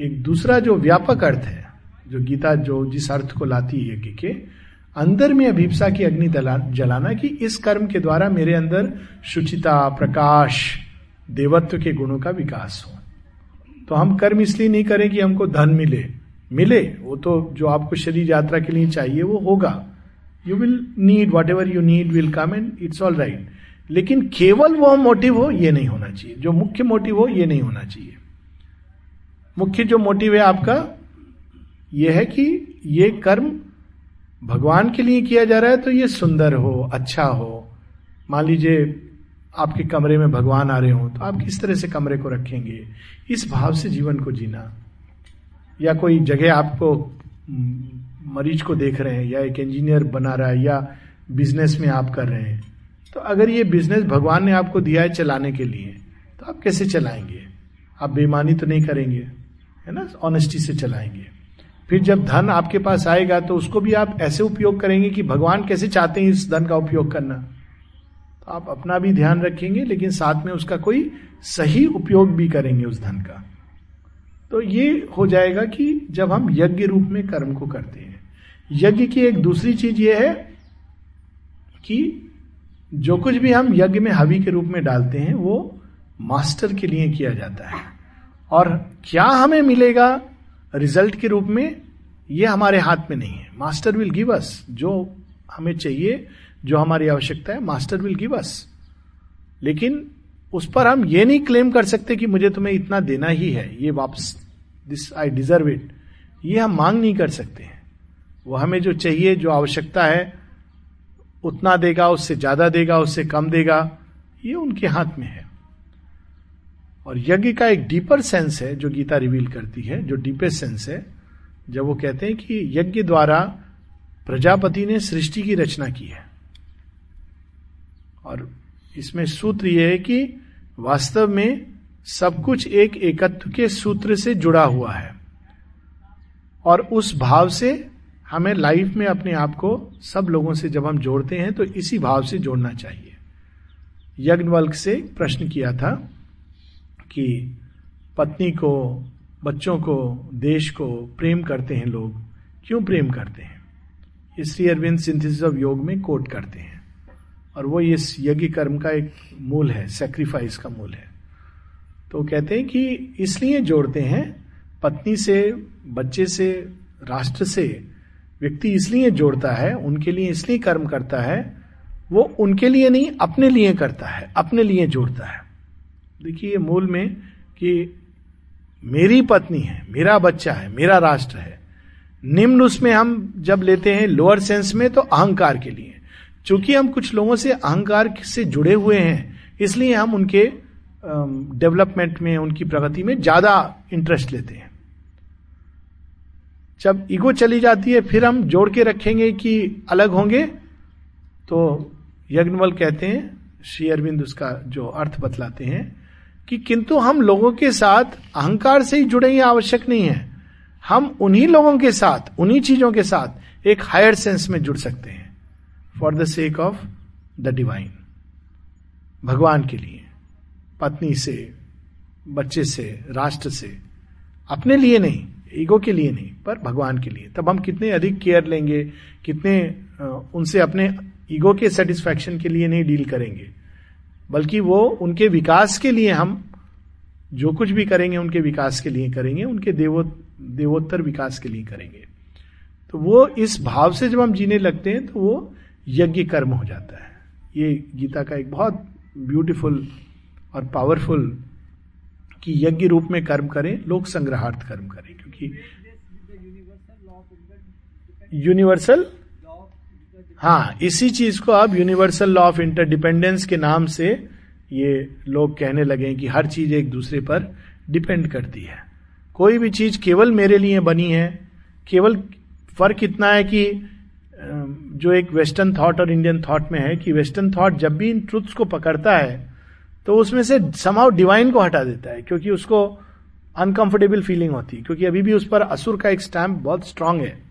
एक दूसरा जो व्यापक अर्थ है, जो गीता जो जिस अर्थ को लाती है यज्ञ के, अंदर में अभिप्सा की अग्नि जलाना कि इस कर्म के द्वारा मेरे अंदर शुचिता, प्रकाश, देवत्व के गुणों का विकास हो। तो हम कर्म इसलिए नहीं करें कि हमको धन मिले। मिले, वो तो जो आपको शरीर यात्रा के लिए चाहिए, वो होगा। You will need whatever you need will come and it's all right लेकिन केवल वो मोटिव हो, ये नहीं होना चाहिए। जो मुख्य मोटिव हो, ये नहीं होना चाहिए। मुख्य जो मोटिव है आपका यह है कि ये कर्म भगवान के लिए किया जा रहा है तो ये सुंदर हो अच्छा हो। मान लीजिए आपके कमरे में भगवान आ रहे हो तो आप किस तरह से कमरे को रखेंगे? इस भाव से जीवन को जीना। या कोई जगह आपको मरीज़ को देख रहे हैं या एक इंजीनियर बना रहा है या बिज़नेस में आप कर रहे हैं तो अगर ये बिज़नेस भगवान ने आपको दिया है चलाने के लिए तो आप कैसे चलाएँगे? आप बेईमानी तो नहीं करेंगे, है ना? ऑनेस्टी से चलाएँगे। फिर जब धन आपके पास आएगा तो उसको भी आप ऐसे उपयोग करेंगे कि भगवान कैसे चाहते हैं इस धन का उपयोग करना। तो आप अपना भी ध्यान रखेंगे, लेकिन साथ में उसका कोई सही उपयोग भी करेंगे उस धन का। तो ये हो जाएगा कि जब हम यज्ञ रूप में कर्म को करते हैं यज्ञ की एक दूसरी चीज़ ये है कि जो कुछ भी हम यज्ञ में हवि के रूप में डालते हैं, वो मास्टर के लिए किया जाता है। और क्या हमें मिलेगा रिज़ल्ट के रूप में, ये हमारे हाथ में नहीं है। मास्टर विल गिव अस जो हमें चाहिए, जो हमारी आवश्यकता है, मास्टर विल गिव अस। लेकिन उस पर हम ये नहीं क्लेम कर सकते कि मुझे तुम्हें इतना देना ही है। ये वापस दिस आई डिजर्व इट ये हम मांग नहीं कर सकते। वो हमें जो चाहिए, जो आवश्यकता है, उतना देगा, उससे ज़्यादा देगा, उससे कम देगा, ये उनके हाथ में है। और यज्ञ का एक डीपर सेंस है, जो गीता रिवील करती है, जो डीपेस्ट सेंस है, जब वो कहते हैं कि यज्ञ द्वारा प्रजापति ने सृष्टि की रचना की है। और इसमें सूत्र यह है कि वास्तव में सब कुछ एक एकत्व के सूत्र से जुड़ा हुआ है। और उस भाव से हमें लाइफ में अपने आप को सब लोगों से जब हम जोड़ते हैं तो इसी भाव से जोड़ना चाहिए। यज्ञवल्क से प्रश्न किया था कि पत्नी को, बच्चों को, देश को प्रेम करते हैं लोग। क्यों प्रेम करते हैं? इसलिए अरविंद सिंथेसिस ऑफ़ योग में कोट करते हैं। और वो इस यज्ञ कर्म का एक मूल है सेक्रीफाइस का मूल है। तो कहते हैं कि इसलिए जोड़ते हैं, पत्नी से, बच्चे से, राष्ट्र से व्यक्ति इसलिए जोड़ता है, उनके लिए इसलिए कर्म करता है, वो उनके लिए नहीं, अपने लिए करता है, अपने लिए जोड़ता है। देखिए मूल में कि मेरी पत्नी है, मेरा बच्चा है, मेरा राष्ट्र है। निम्न उसमें हम जब लेते हैं लोअर सेंस में तो अहंकार के लिए। चूँकि हम कुछ लोगों से अहंकार से जुड़े हुए हैं, इसलिए हम उनके डेवलपमेंट में, उनकी प्रगति में ज़्यादा इंटरेस्ट लेते हैं। जब ईगो चली जाती है, फिर हम जोड़ के रखेंगे कि अलग होंगे तो यज्ञवल कहते हैं, श्री अरविंद उसका जो अर्थ बतलाते हैं, कि किंतु हम लोगों के साथ अहंकार से ही जुड़े ये आवश्यक नहीं है। हम उन्हीं लोगों के साथ, उन्हीं चीज़ों के साथ एक हायर सेंस में जुड़ सकते हैं for the sake of the divine भगवान के लिए, पत्नी से, बच्चे से, राष्ट्र से, अपने लिए नहीं। ईगो के लिए नहीं, पर भगवान के लिए। तब हम कितने अधिक केयर लेंगे, कितने उनसे अपने ईगो के सेटिस्फैक्शन के लिए नहीं डील करेंगे। बल्कि वो उनके विकास के लिए हम जो कुछ भी करेंगे, उनके विकास के लिए करेंगे, उनके देवो, देवोत्तर विकास के लिए करेंगे। तो वो इस भाव से जब हम जीने लगते हैं तो वो यज्ञ कर्म हो जाता है। ये गीता का एक बहुत ब्यूटीफुल और पावरफुल कि यज्ञ रूप में कर्म करें, लोक संग्रहार्थ कर्म करें। क्योंकि यूनिवर्सल हाँ इसी चीज़ को अब यूनिवर्सल लॉ ऑफ़ इंटरडिपेंडेंस के नाम से ये लोग कहने लगे कि हर चीज़ एक दूसरे पर डिपेंड करती है। कोई भी चीज़ केवल मेरे लिए बनी है, केवल फ़र्क इतना है कि जो एक वेस्टर्न थॉट और इंडियन थॉट में है कि वेस्टर्न थॉट जब भी इन ट्रुथ्स को पकड़ता है तो उसमें से समाव डिवाइन को हटा देता है, क्योंकि उसको अनकंफर्टेबल फीलिंग होती, क्योंकि अभी भी उस पर असुर का एक स्टैम्प बहुत स्ट्रांग है।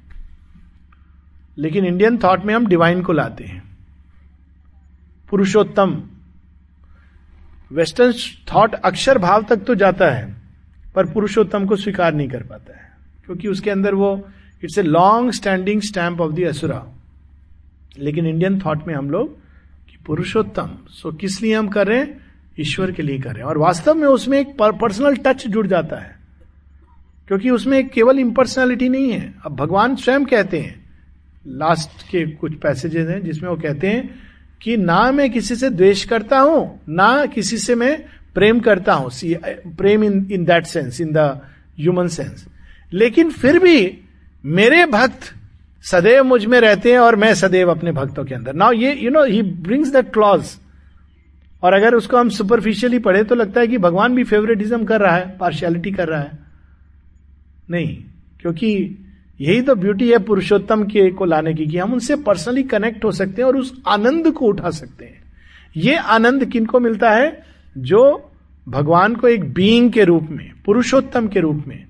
लेकिन इंडियन थॉट में हम डिवाइन को लाते हैं। पुरुषोत्तम वेस्टर्न थॉट अक्षर भाव तक तो जाता है, पर पुरुषोत्तम को स्वीकार नहीं कर पाता है, क्योंकि उसके अंदर वो it's a long standing stamp of the asura लेकिन इंडियन थॉट में हम लोग कि पुरुषोत्तम सो किस लिए हम कर रहे हैं? ईश्वर के लिए करें। और वास्तव में उसमें एक पर्सनल टच जुड़ जाता है। क्योंकि उसमें केवल इम्पर्सनैलिटी नहीं है। अब भगवान स्वयं कहते हैं लास्ट के कुछ पैसेजेस हैं जिसमें वो कहते हैं कि ना मैं किसी से द्वेष करता हूँ, ना किसी से मैं प्रेम करता हूँ। प्रेम in in that sense in the human sense लेकिन फिर भी मेरे भक्त सदैव मुझमें रहते हैं और मैं सदैव अपने भक्तों के अंदर। नाउ ये you know he brings that clause और अगर उसको हम सुपरफिशियली पढ़े तो लगता है कि भगवान भी फेवरेटिज्म कर रहा है पार्शियलिटी कर रहा है। नहीं, क्योंकि यही तो ब्यूटी है पुरुषोत्तम के को लाने की, कि हम उनसे पर्सनली कनेक्ट हो सकते हैं और उस आनंद को उठा सकते हैं। ये आनंद किनको मिलता है? जो भगवान को एक बीइंग के रूप में, पुरुषोत्तम के रूप में।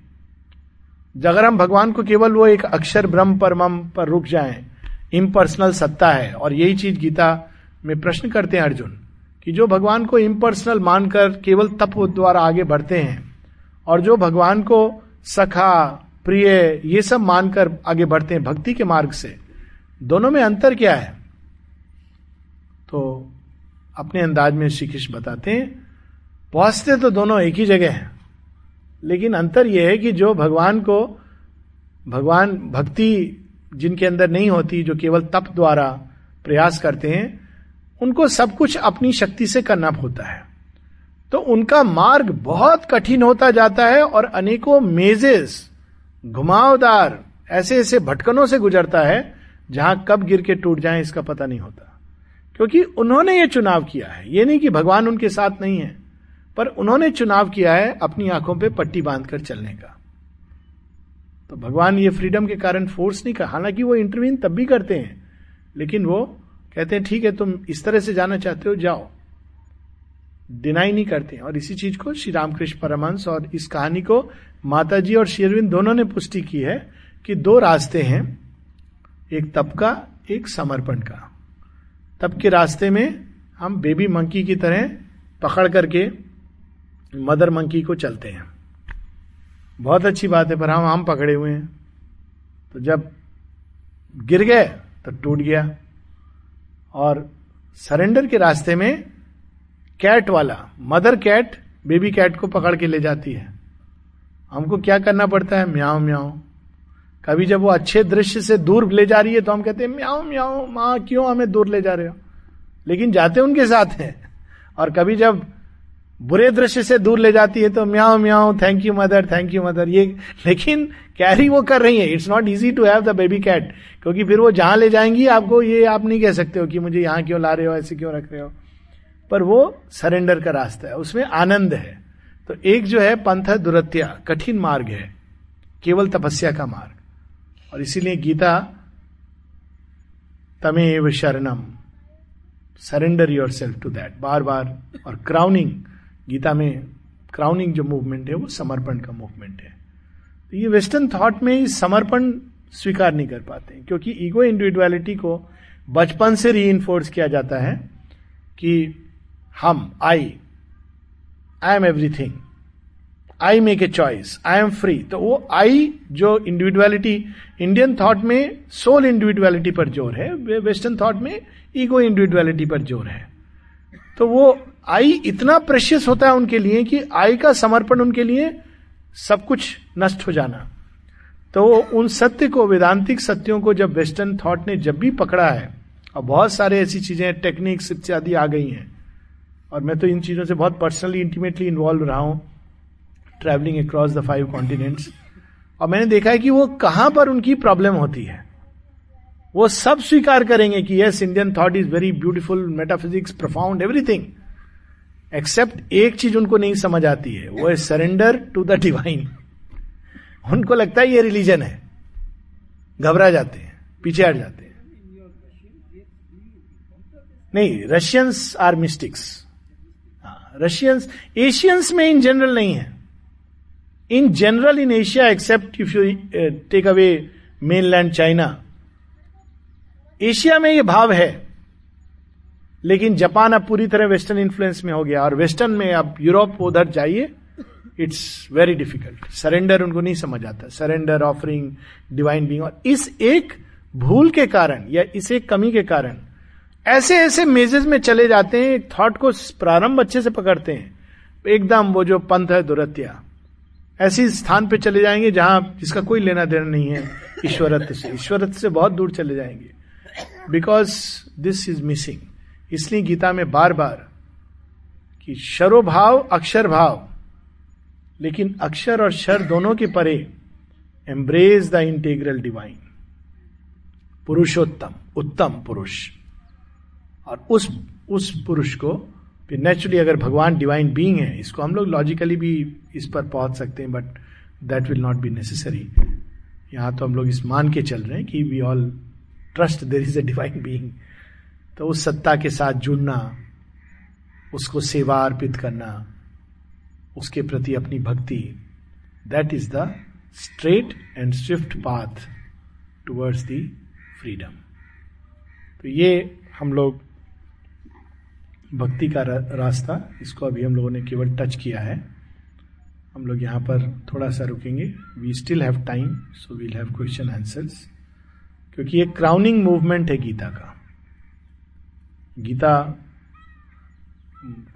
अगर हम भगवान को केवल वो एक अक्षर ब्रह्म परम पर रुक जाएँ इम्पर्सनल सत्ता है, और यही चीज़ गीता में प्रश्न करते हैं अर्जुन कि जो भगवान को इम्पर्सनल मानकर केवल तप द्वारा आगे बढ़ते हैं, और जो भगवान को सखा, प्रिय, ये सब मानकर आगे बढ़ते हैं भक्ति के मार्ग से, दोनों में अंतर क्या है? तो अपने अंदाज में श्री कृष्ण बताते हैं पहुँचते तो दोनों एक ही जगह हैं, लेकिन अंतर यह है कि जो भगवान को, भगवान भक्ति जिनके अंदर नहीं होती, जो केवल तप द्वारा प्रयास करते हैं उनको सब कुछ अपनी शक्ति से करना होता है। तो उनका मार्ग बहुत कठिन होता जाता है और अनेकों मेजेस, घुमावदार, ऐसे ऐसे भटकनों से गुजरता है, जहाँ कब गिर के टूट जाए इसका पता नहीं होता। क्योंकि उन्होंने ये चुनाव किया है। ये नहीं कि भगवान उनके साथ नहीं है, पर उन्होंने चुनाव किया है अपनी आँखों पे पट्टी बांधकर चलने का। तो भगवान ये फ्रीडम के कारण फोर्स नहीं कर, हालाँकि वो इंटरव्यून तब भी करते हैं, लेकिन वो कहते हैं, ठीक है, तुम इस तरह से जाना चाहते हो, जाओ। डिनाई नहीं करते और इसी चीज़ को श्री रामकृष्ण परमंश और इस कहानी को माता जी और शेरविंद दोनों ने पुष्टि की है कि दो रास्ते हैं, एक तप का, एक समर्पण का। तप के रास्ते में हम बेबी मंकी की तरह पकड़ करके मदर मंकी को चलते हैं। बहुत अच्छी बात है, पर हम हम पकड़े हुए हैं। तो जब गिर गए तो टूट गया। और सरेंडर के रास्ते में कैट वाला, मदर कैट, बेबी कैट को पकड़ के ले जाती है। हमको क्या करना पड़ता है? म्याओ म्याओ कभी जब वो अच्छे दृश्य से दूर ले जा रही है तो हम कहते हैं म्याओ म्याओ माँ, क्यों हमें दूर ले जा रहे हो? लेकिन जाते उनके साथ हैं। और कभी जब बुरे दृश्य से दूर ले जाती है तो meow meow thank you mother thank you mother ये, लेकिन कैरी वो कर रही है। It's not easy to have the baby cat क्योंकि फिर वो जहाँ ले जाएँगी, आपको ये आप नहीं कह सकते हो कि मुझे यहाँ क्यों ला रहे हो, ऐसे क्यों रख रहे हो। पर वो सरेंडर का रास्ता है। उसमें आनंद है। तो एक जो है, पंथ है दुरत्या, कठिन मार्ग है। केवल तपस्या का मार्ग। और इसीलिए गीता, तमेव शरणम। Surrender yourself to that बार बार और क्राउनिंग गीता में क्राउनिंग जो मूवमेंट है, वो समर्पण का मूवमेंट है। तो ये वेस्टर्न थॉट में इस समर्पण स्वीकार नहीं कर पाते क्योंकि ईगो इंडिविजुअलिटी को बचपन से री किया जाता है कि हम I I am everything I make a choice I am free तो वो आई जो इंडिविजुअलिटी इंडियन थॉट में सोल इंडिविजुअलिटी पर ज़ोर है वेस्टर्न थॉट में ईगो इंडिविजुअलिटी पर ज़ोर है। तो वो आई इतना प्रेशियस होता है उनके लिए कि आई का समर्पण उनके लिए सब कुछ नष्ट हो जाना। तो उन सत्य को, वेदांतिक सत्यों को जब वेस्टर्न थॉट ने जब भी पकड़ा है, और बहुत सारे ऐसी चीज़ें टेक्निक्स इत्यादि आ गई हैं, और मैं तो इन चीज़ों से बहुत पर्सनली इंटीमेटली इन्वॉल्व रहा हूँ travelling across the five continents और मैंने देखा है कि वो कहाँ पर उनकी प्रॉब्लम होती है। वो सब स्वीकार करेंगे कि yes Indian thought is very beautiful metaphysics profound everything except एक चीज़ उनको नहीं समझ आती है, वो है सरेंडर टू द डिवाइन उनको लगता है ये रिलीजन है। घबरा जाते हैं, पीछे हट जाते हैं। नहीं Russians are mystics Russians Asians में इन जनरल नहीं है। In general in Asia except if you take away mainland China Asia में ये भाव है। लेकिन जापान अब पूरी तरह वेस्टर्न इन्फ्लुएंस में हो गया और वेस्टर्न में अब यूरोप उधर जाइए इट्स वेरी डिफ़िकल्ट सरेंडर उनको नहीं समझ आता। सरेंडर ऑफरिंग डिवाइन बींग और इस एक भूल के कारण या इस एक कमी के कारण ऐसे ऐसे मेजेस में चले जाते हैं थॉट को प्रारंभ अच्छे से पकड़ते हैं। एकदम वो जो पंथ है दुरत्या, ऐसी स्थान पे चले जाएँगे जहाँ जिसका कोई लेना देना नहीं है, ईश्वरत्व से। ईश्वरत्व से बहुत दूर चले जाएँगे। बिकॉज़ दिस इज़ मिसिंग इसलिए गीता में बार बार कि शरो भाव अक्षर भाव लेकिन अक्षर और शर दोनों के परे एम्ब्रेज द इंटेग्रल डिवाइन पुरुषोत्तम, उत्तम पुरुष। और उस उस पुरुष को फिर नेचुरली अगर भगवान डिवाइन बीइंग है, इसको हम लोग लॉजिकली भी इस पर पहुँच सकते हैं but that will not be necessary यहाँ तो हम लोग इस मान के चल रहे हैं कि we all trust there is a divine being तो उस सत्ता के साथ जुड़ना, उसको सेवा अर्पित करना, उसके प्रति अपनी भक्ति that is the straight and swift path towards the freedom तो ये हम लोग भक्ति का रास्ता, इसको अभी हम लोगों ने केवल टच किया है। हम लोग यहाँ पर थोड़ा सा रुकेंगे। We still have time so we'll have question answers क्योंकि ये क्राउनिंग मूवमेंट है गीता का। गीता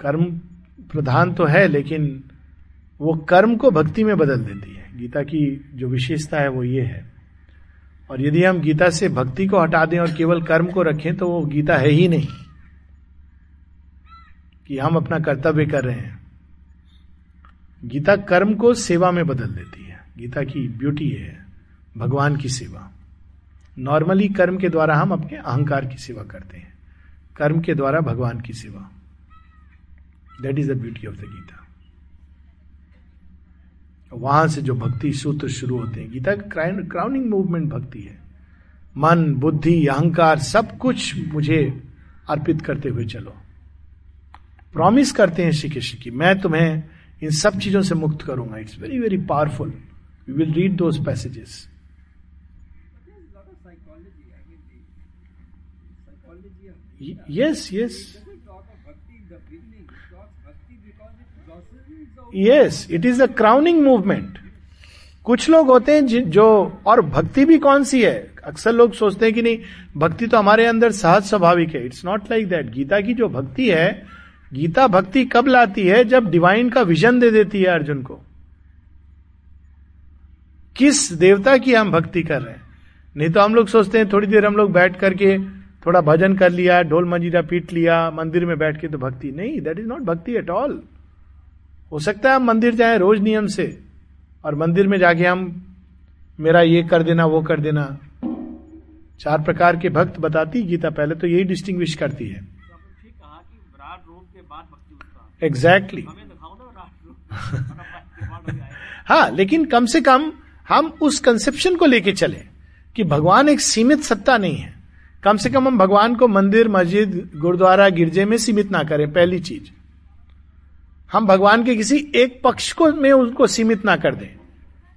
कर्म प्रधान तो है, लेकिन वो कर्म को भक्ति में बदल देती है। गीता की जो विशेषता है वो ये है। और यदि हम गीता से भक्ति को हटा दें और केवल कर्म को रखें तो वो गीता है ही नहीं कि हम अपना कर्तव्य कर रहे हैं। गीता कर्म को सेवा में बदल देती है। गीता की ब्यूटी है, भगवान की सेवा। नॉर्मली कर्म के द्वारा हम अपने अहंकार की सेवा करते हैं। कर्म के द्वारा भगवान की सेवा। That is the beauty of the Gita वहाँ से जो भक्ति सूत्र शुरू होते हैं, गीता क्राउनिंग मूवमेंट भक्ति है। मन, बुद्धि, अहंकार, सब कुछ मुझे अर्पित करते हुए चलो। प्रॉमिस करते हैं श्री कृष्ण की, मैं तुम्हें इन सब चीज़ों से मुक्त करूँगा। It's very very powerful we will read those passages yes yes yes it is a crowning movement कुछ लोग होते हैं जो, और भक्ति भी कौन सी है? अक्सर लोग सोचते हैं कि नहीं, भक्ति तो हमारे अंदर सहज स्वाभाविक है। It's not like that Gita की जो भक्ति है, गीता भक्ति कब लाती है? जब डिवाइन का विजन दे देती है अर्जुन को। किस देवता की हम भक्ति कर रहे हैं? नहीं तो हम लोग सोचते हैं थोड़ी देर हम लोग बैठ करके थोड़ा भजन कर लिया, ढोल मंजीरा पीट लिया, मंदिर में बैठ के तो भक्ति। नहीं that is not bhakti at all हो सकता है हम मंदिर जाए रोज नियम से, और मंदिर में जाके हम मेरा ये कर देना, वो कर देना। चार प्रकार के भक्त बताती, गीता पहले तो यही डिस्टिंग करती है। एग्जैक्टली [laughs] हाँ लेकिन कम से कम हम उस कंसेप्शन को लेके चले कि भगवान एक सीमित सत्ता नहीं है। कम से कम हम भगवान को मंदिर, मस्जिद, गुरुद्वारा, गिरजे में सीमित ना करें, पहली चीज़। हम भगवान के किसी एक पक्ष को, में उसको सीमित ना कर दें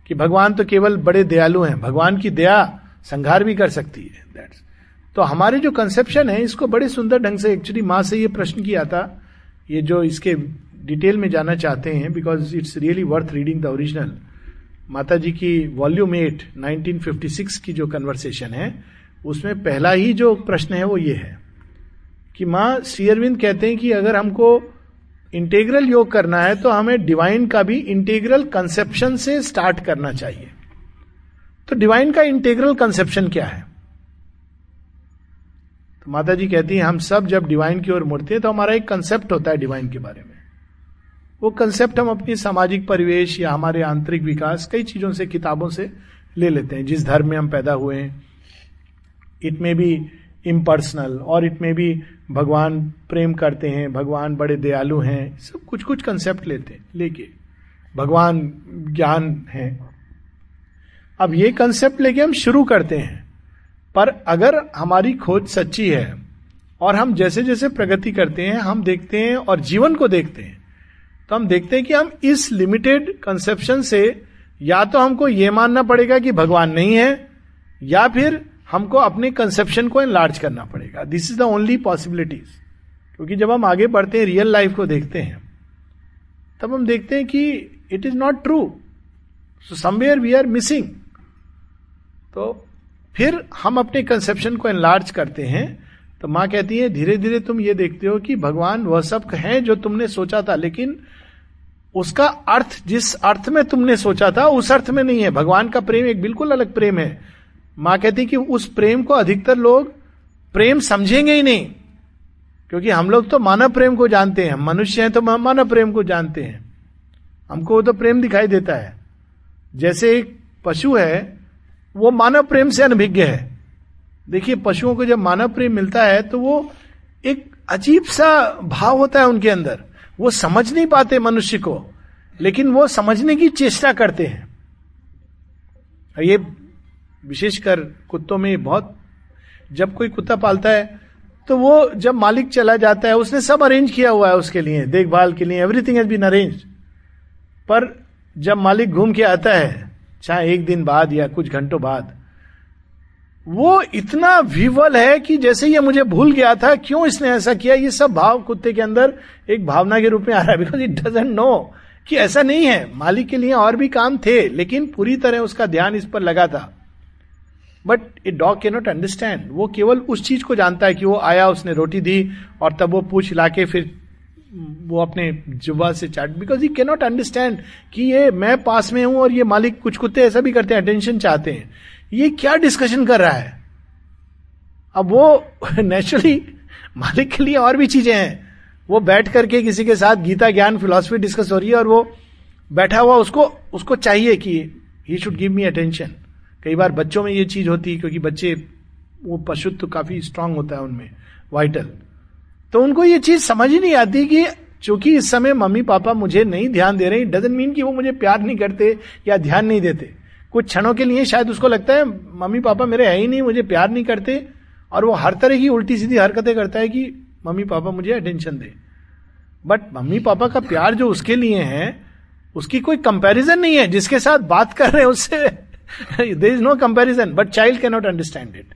कि भगवान तो केवल बड़े दयालु हैं, भगवान की दया संघार भी कर सकती है दैट्स तो हमारे जो कंसेप्शन है, इसको बड़े सुंदर ढंग से एक्चुअली माँ से ये प्रश्न किया था, ये जो इसके डिटेल में जाना चाहते हैं because it's really worth reading the original माता जी की वॉल्यूम एट 1956 की जो कन्वर्सेशन है उसमें पहला ही जो प्रश्न है वो ये है कि माँ अरविंद कहते हैं कि अगर हमको इंटेग्रल योग करना है तो हमें डिवाइन का भी इंटेग्रल कंसेप्शन से स्टार्ट करना चाहिए। तो डिवाइन का इंटेग्रल कंसेप्शन क्या है? तो माता जी कहती हैं, हम सब जब डिवाइन की ओर मुड़ते हैं तो हमारा एक कंसेप्ट होता है डिवाइन के बारे में। वो कंसेप्ट हम अपनी सामाजिक परिवेश या हमारे आंतरिक विकास कई चीज़ों से, किताबों से ले लेते हैं। जिस धर्म में हम पैदा हुए हैं इट में भी इम्पर्सनल और इट में भी भगवान प्रेम करते हैं, भगवान बड़े दयालु हैं, सब कुछ कुछ कंसेप्ट लेते हैं, लेके। भगवान ज्ञान है। अब ये कंसेप्ट लेके हम शुरू करते हैं। पर अगर हमारी खोज सच्ची है और हम जैसे जैसे प्रगति करते हैं, हम देखते हैं और जीवन को देखते हैं तो हम देखते हैं कि हम इस लिमिटेड कंसेप्शन से या तो हमको ये मानना पड़ेगा कि भगवान नहीं है, या फिर हमको अपने कंसेप्शन को एनलार्ज करना पड़ेगा। This is the only possibilities क्योंकि जब हम आगे बढ़ते हैं रियल लाइफ को देखते हैं, तब हम देखते हैं कि it is not true so somewhere we are missing तो फिर हम अपने कंसेप्शन को एनलार्ज करते हैं तो माँ कहती है धीरे धीरे तुम ये देखते हो कि भगवान वह सब है जो तुमने सोचा था, लेकिन उसका अर्थ, जिस अर्थ में तुमने सोचा था, उस अर्थ में नहीं है। भगवान का प्रेम एक बिल्कुल अलग प्रेम है। माँ कहती कि उस प्रेम को अधिकतर लोग प्रेम समझेंगे ही नहीं, क्योंकि हम लोग तो मानव प्रेम को जानते हैं मनुष्य हैं तो मानव प्रेम को जानते हैं। हमको वो तो प्रेम दिखाई देता है। जैसे एक पशु है, वो मानव प्रेम से अनभिज्ञ है। देखिए, पशुओं को जब मानव प्रेम मिलता है तो वो एक अजीब सा भाव होता है उनके अंदर। वो समझ नहीं पाते मनुष्य को, लेकिन वो समझने की चेष्टा करते हैं। ये विशेषकर कुत्तों में बहुत, जब कोई कुत्ता पालता है तो वो जब मालिक चला जाता है, उसने सब अरेंज किया हुआ है उसके लिए, देखभाल के लिए एवरीथिंग हैज़ बीन अरेंज पर जब मालिक घूम के आता है, चाहे एक दिन बाद या कुछ घंटों बाद, वो इतना विवल है कि जैसे ये मुझे भूल गया था, क्यों इसने ऐसा किया, ये सब भाव कुत्ते के अंदर एक भावना के रूप में आ रहा है बिकॉज़ इट डजेंट नो कि ऐसा नहीं है। मालिक के लिए और भी काम थे, लेकिन पूरी तरह उसका ध्यान इस पर लगा था। बट ए डॉग के नॉट अंडरस्टैंड वो केवल उस चीज़ को जानता है कि वो आया, उसने रोटी दी और तब वो पूछ ला के फिर वो अपने जुबा से चाट। बिकॉज़ ही कैनॉट अंडरस्टैंड कि ये मैं पास में हूँ और ये मालिक कुछ कुत्ते ऐसा भी करते हैं अटेंशन चाहते हैं। ये क्या डिस्कशन कर रहा है? अब वो [laughs] नेचुरली मालिक के लिए और भी चीज़ें हैं। वो बैठ करके किसी के साथ गीता ज्ञान फिलोसफी डिस्कस हो रही है और वो बैठा हुआ उसको उसको चाहिए कि he should give me attention कई बार बच्चों में ये चीज़ होती है, क्योंकि बच्चे, वो पशुत्व काफ़ी स्ट्रांग होता है उनमें वाइटल तो उनको ये चीज़ समझ ही नहीं आती कि चूँकि इस समय मम्मी पापा मुझे नहीं ध्यान दे रहे डजेंट मीन कि वो मुझे प्यार नहीं करते या ध्यान नहीं देते। कुछ क्षणों के लिए शायद उसको लगता है, मम्मी पापा मेरे है ही नहीं, मुझे प्यार नहीं करते, और वो हर तरह की उल्टी सीधी हरकतें करता है कि मम्मी पापा मुझे attention they. But mummy papa का प्यार जो उसके लिए है, उसकी कोई कंपैरिजन नहीं है, जिसके साथ बात कर रहे हैं उससे। There is no comparison but child can not understand it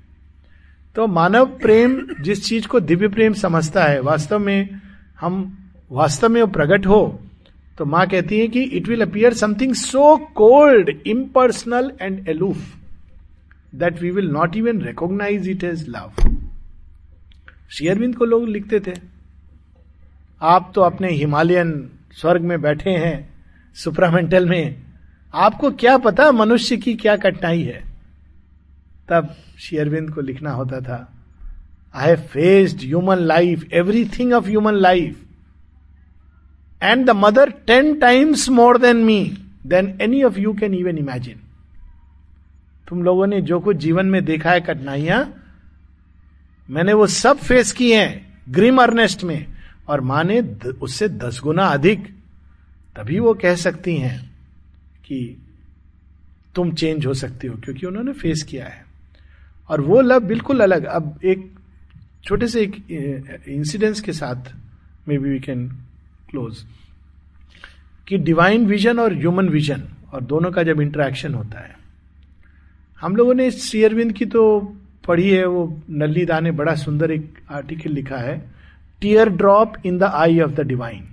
तो मानव प्रेम जिस चीज़ को दिव्य प्रेम समझता है, वास्तव में हम, वास्तव में वो प्रकट हो तो माँ कहती है कि it will appear something so cold impersonal and aloof that we will not even recognise it as love शेयरविंद को लोग लिखते थे, आप तो अपने हिमालयन स्वर्ग में बैठे हैं, सुप्रामेंटल में आपको क्या पता मनुष्य की क्या कठिनाई है? तब शेयरविंद को लिखना होता था I have faced human life everything of human life and the mother ten times more than me than any of you can even imagine तुम लोगों ने जो कुछ जीवन में देखा है कठिनाइयाँ, मैंने वो सब फेस किए हैं ग्रीम अर्नेस्ट में, और माँ ने उससे दस गुना अधिक, तभी वो कह सकती हैं कि तुम चेंज हो सकते हो, क्योंकि उन्होंने फेस किया है। और वो लव बिल्कुल अलग। अब एक छोटे से एक इंसिडेंस के साथ maybe we can close कि डिवाइन विजन और ह्यूमन विजन और दोनों का जब इंटरेक्शन होता है। हम लोगों ने श्री अरविंद की तो पढ़ी है, वो नल्ली दा ने बड़ा सुंदर एक आर्टिकल लिखा है teardrop in the eye of the divine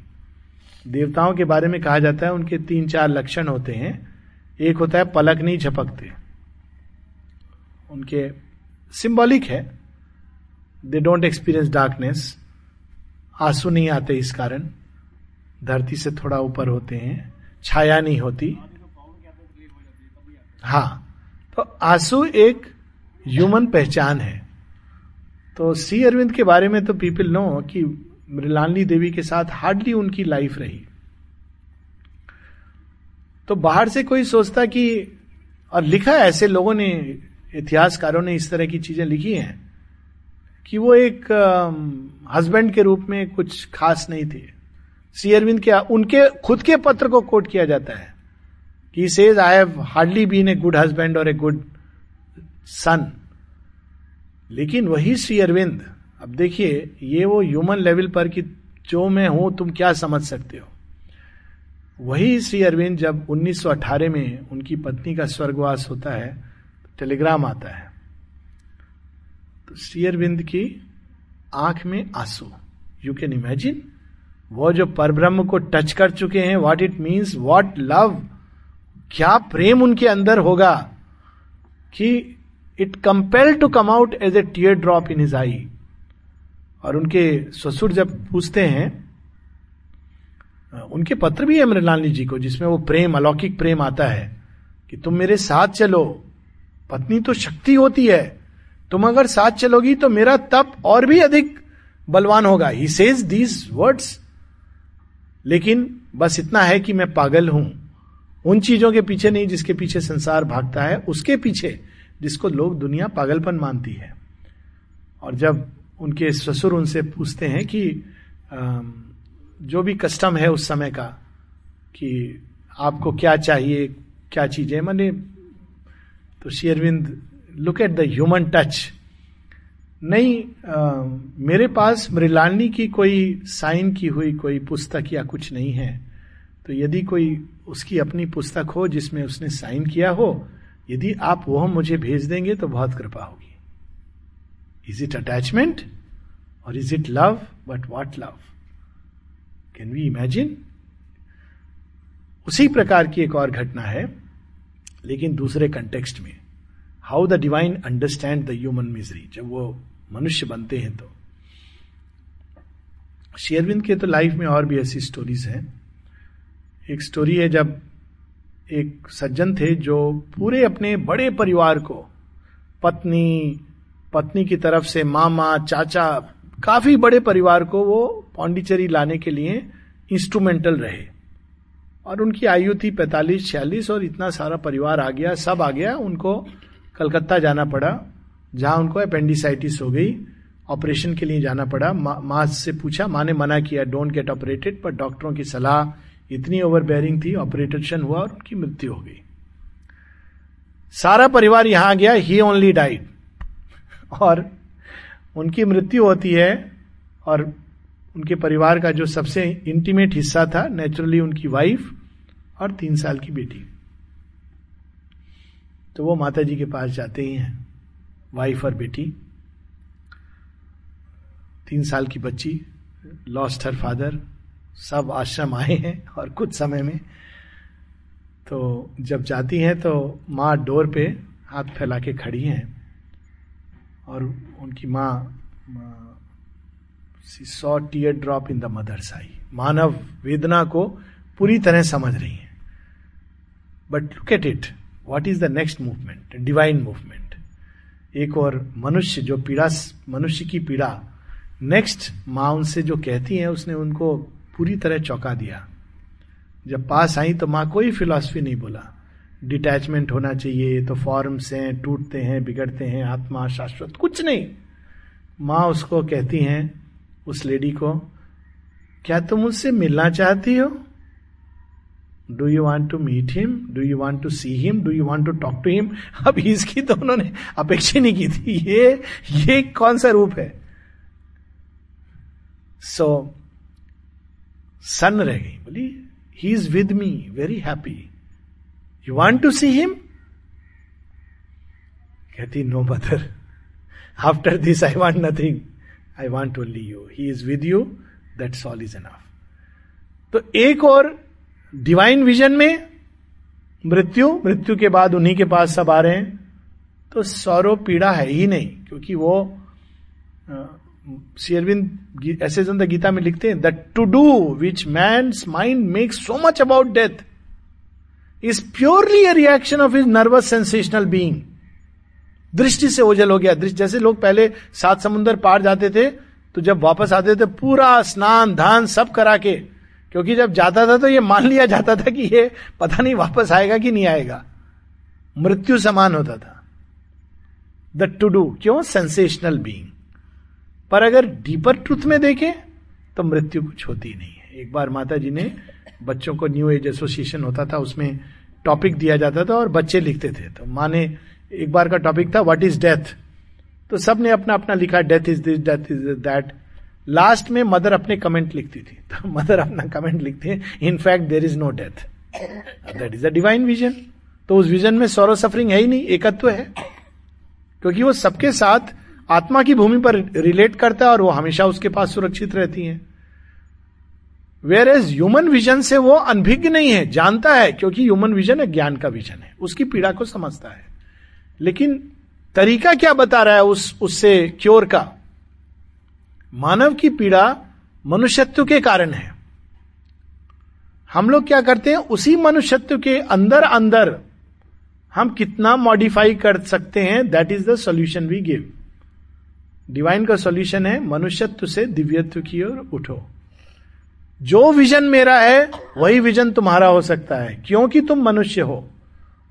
देवताओं के बारे में कहा जाता है, उनके तीन चार लक्षण होते हैं। एक होता है, पलक नहीं झपकते। उनके सिंबॉलिक है। दे डोंट एक्सपीरियंस डार्कनेस आँसू नहीं आते इस कारण। धरती से थोड़ा ऊपर होते हैं। छाया नहीं होती। हाँ तो आँसू एक ह्यूमन पहचान है। तो सी अरविंद के बारे में तो पीपल नो कि मृलानी देवी के साथ हार्डली उनकी लाइफ रही। तो बाहर से कोई सोचता कि, और लिखा ऐसे लोगों ने, इतिहासकारों ने इस तरह की चीज़ें लिखी हैं, कि वो एक हस्बैंड के रूप में कुछ खास नहीं थे। सी अरविंद के, उनके, खुद के पत्र को कोट किया जाता है, कि says I have hardly been a good husband और ए गुड सन लेकिन वही श्री अरविंद अब देखिए, ये वो ह्यूमन लेवल पर कि जो मैं हूँ, तुम क्या समझ सकते हो? वही श्री अरविंद जब 1918 में उनकी पत्नी का स्वर्गवास होता है, टेलीग्राम आता है तो श्री अरविंद की आँख में आँसू। यू कैन इमेजिन वो जो परब्रह्म को टच कर चुके हैं what it means what love क्या प्रेम उनके अंदर होगा कि it compel to come out as a teardrop in his eye और उनके ससुर जब पूछते हैं, उनके पत्र भी है मृणालिनी जी को, जिसमें वो प्रेम, अलौकिक प्रेम आता है, कि तुम मेरे साथ चलो, पत्नी तो शक्ति होती है, तुम अगर साथ चलोगी तो मेरा तप और भी अधिक बलवान होगा। ही सेज दीज वर्ड्स लेकिन बस इतना है कि मैं पागल हूँ। उन चीज़ों के पीछे नहीं जिसके पीछे संसार भागता है, उसके पीछे जिसको लोग दुनिया पागलपन मानती है। और जब उनके ससुर उनसे पूछते हैं कि जो भी कस्टम है उस समय का कि आपको क्या चाहिए क्या चीज़ें मैंने तो शेयरविंद look at the human touch नहीं आ, मेरे पास मृलानी की कोई साइन की हुई कोई पुस्तक या कुछ नहीं है। तो यदि कोई उसकी अपनी पुस्तक हो जिसमें उसने साइन किया हो यदि आप वो मुझे भेज देंगे तो बहुत कृपा होगी। इज़ इट अटैचमेंट और is it love but what love can we imagine उसी प्रकार की एक और घटना है, लेकिन दूसरे कंटेक्स्ट में। How the divine understand the human misery जब वो मनुष्य बनते हैं तो। शेयरविंद के तो लाइफ में और भी ऐसी स्टोरीज हैं। एक स्टोरी है जब एक सज्जन थे जो पूरे अपने बड़े परिवार को, पत्नी पत्नी की तरफ़ से मामा, चाचा, काफ़ी बड़े परिवार को वो पांडिचेरी लाने के लिए इंस्ट्रूमेंटल रहे। और उनकी आयु थी पैतालीस, छियालीस और इतना सारा परिवार आ गया, सब आ गया, उनको कलकत्ता जाना पड़ा, जहाँ उनको अपेंडिसाइटिस हो गई। ऑपरेशन के लिए जाना पड़ा। माँ से पूछा, माँ ने मना किया डोंट गेट ऑपरेटेड पर डॉक्टरों की सलाह इतनी ओवर ओवरबेरिंग थी ऑपरेटेशन हुआ और उनकी मृत्यु हो गई। सारा परिवार यहाँ आ गया ही ओनली डाइड और उनकी मृत्यु होती है और उनके परिवार का जो सबसे इंटीमेट हिस्सा था नेचुरली उनकी वाइफ और तीन साल की बेटी। तो वो माता जी के पास जाते ही हैं वाइफ और बेटी। तीन साल की बच्ची लॉस्ट हर फादर सब आश्रम आए हैं और कुछ समय में। तो जब जाती हैं तो माँ डोर पे हाथ फैला के खड़ी हैं। और उनकी माँ saw teardrop in the mother's eye मानव वेदना को पूरी तरह समझ रही है। But look at it what is the next movement divine movement एक और मनुष्य जो पीड़ा, मनुष्य की पीड़ा। नेक्स्ट माँ उनसे जो कहती है, उसने उनको पूरी तरह चौंका दिया। जब पास आई तो माँ कोई फिलॉसफी नहीं बोला। डिटैचमेंट होना चाहिए तो फॉर्म्स हैं टूटते हैं बिगड़ते हैं आत्मा शाश्वत कुछ नहीं। माँ उसको कहती हैं उस लेडी को क्या तुम उससे मिलना चाहती हो? Do you want to meet him do you want to see him do you want to talk to him अब इसकी तो उन्होंने अपेक्षा नहीं की थी। ये ये कौन सा रूप है? सो so, सन रह गई। बोली he is with me very happy you want to see him कहती no mother after this I want nothing I want only you he is with you that all is enough तो एक और divine vision में मृत्यु मृत्यु के बाद उन्हीं के पास सब आ रहे हैं। तो सौरव पीड़ा है ही नहीं, क्योंकि वो शेरविंद ऐसे द गीता में लिखते हैं the to do which man's mind make so much about death is purely a reaction of his nervous sensational being दृष्टि से ओझल हो गया। दृष्टि, जैसे लोग पहले सात समुन्द्र पार जाते थे तो जब वापस आते थे, पूरा स्नान धान सब करा के, क्योंकि जब जाता था तो ये मान लिया जाता था कि ये पता नहीं वापस आएगा कि नहीं आएगा। मृत्यु समान होता था। द टू डू क्यों? सेंसेशनल बींग पर अगर डीपर ट्रुथ में देखें तो मृत्यु कुछ होती नहीं है। एक बार माता जी ने बच्चों को न्यू एज एसोसिएशन होता था, उसमें टॉपिक दिया जाता था और बच्चे लिखते थे। तो माँ ने एक बार का टॉपिक था व्हाट इज़ डेथ तो सबने अपना अपना लिखा death is this death is that last में मदर अपने कमेंट लिखती थी। [laughs] तो मदर अपना कमेंट लिखते हैं in fact there is no death that is a divine vision तो उस विजन में सोरो सफरिंग है ही नहीं, एकत्व है। क्योंकि वो सबके साथ आत्मा की भूमि पर रिलेट करता है और वो हमेशा उसके पास सुरक्षित रहती है। वेयर एज ह्यूमन विजन से वो अनभिज्ञ नहीं है, जानता है, क्योंकि ह्यूमन विजन एक ज्ञान का विजन है। उसकी पीड़ा को समझता है। लेकिन तरीका क्या बता रहा है उस, उससे क्योर का? मानव की पीड़ा मनुष्यत्व के कारण है। हम लोग क्या करते हैं? उसी मनुष्यत्व के अंदर अंदर हम कितना मॉडिफाई कर सकते हैं? That is the solution we give divine का सॉल्यूशन है मनुष्यत्व से दिव्यत्व की ओर उठो। जो विजन मेरा है, वही विजन तुम्हारा हो सकता है, क्योंकि तुम मनुष्य हो।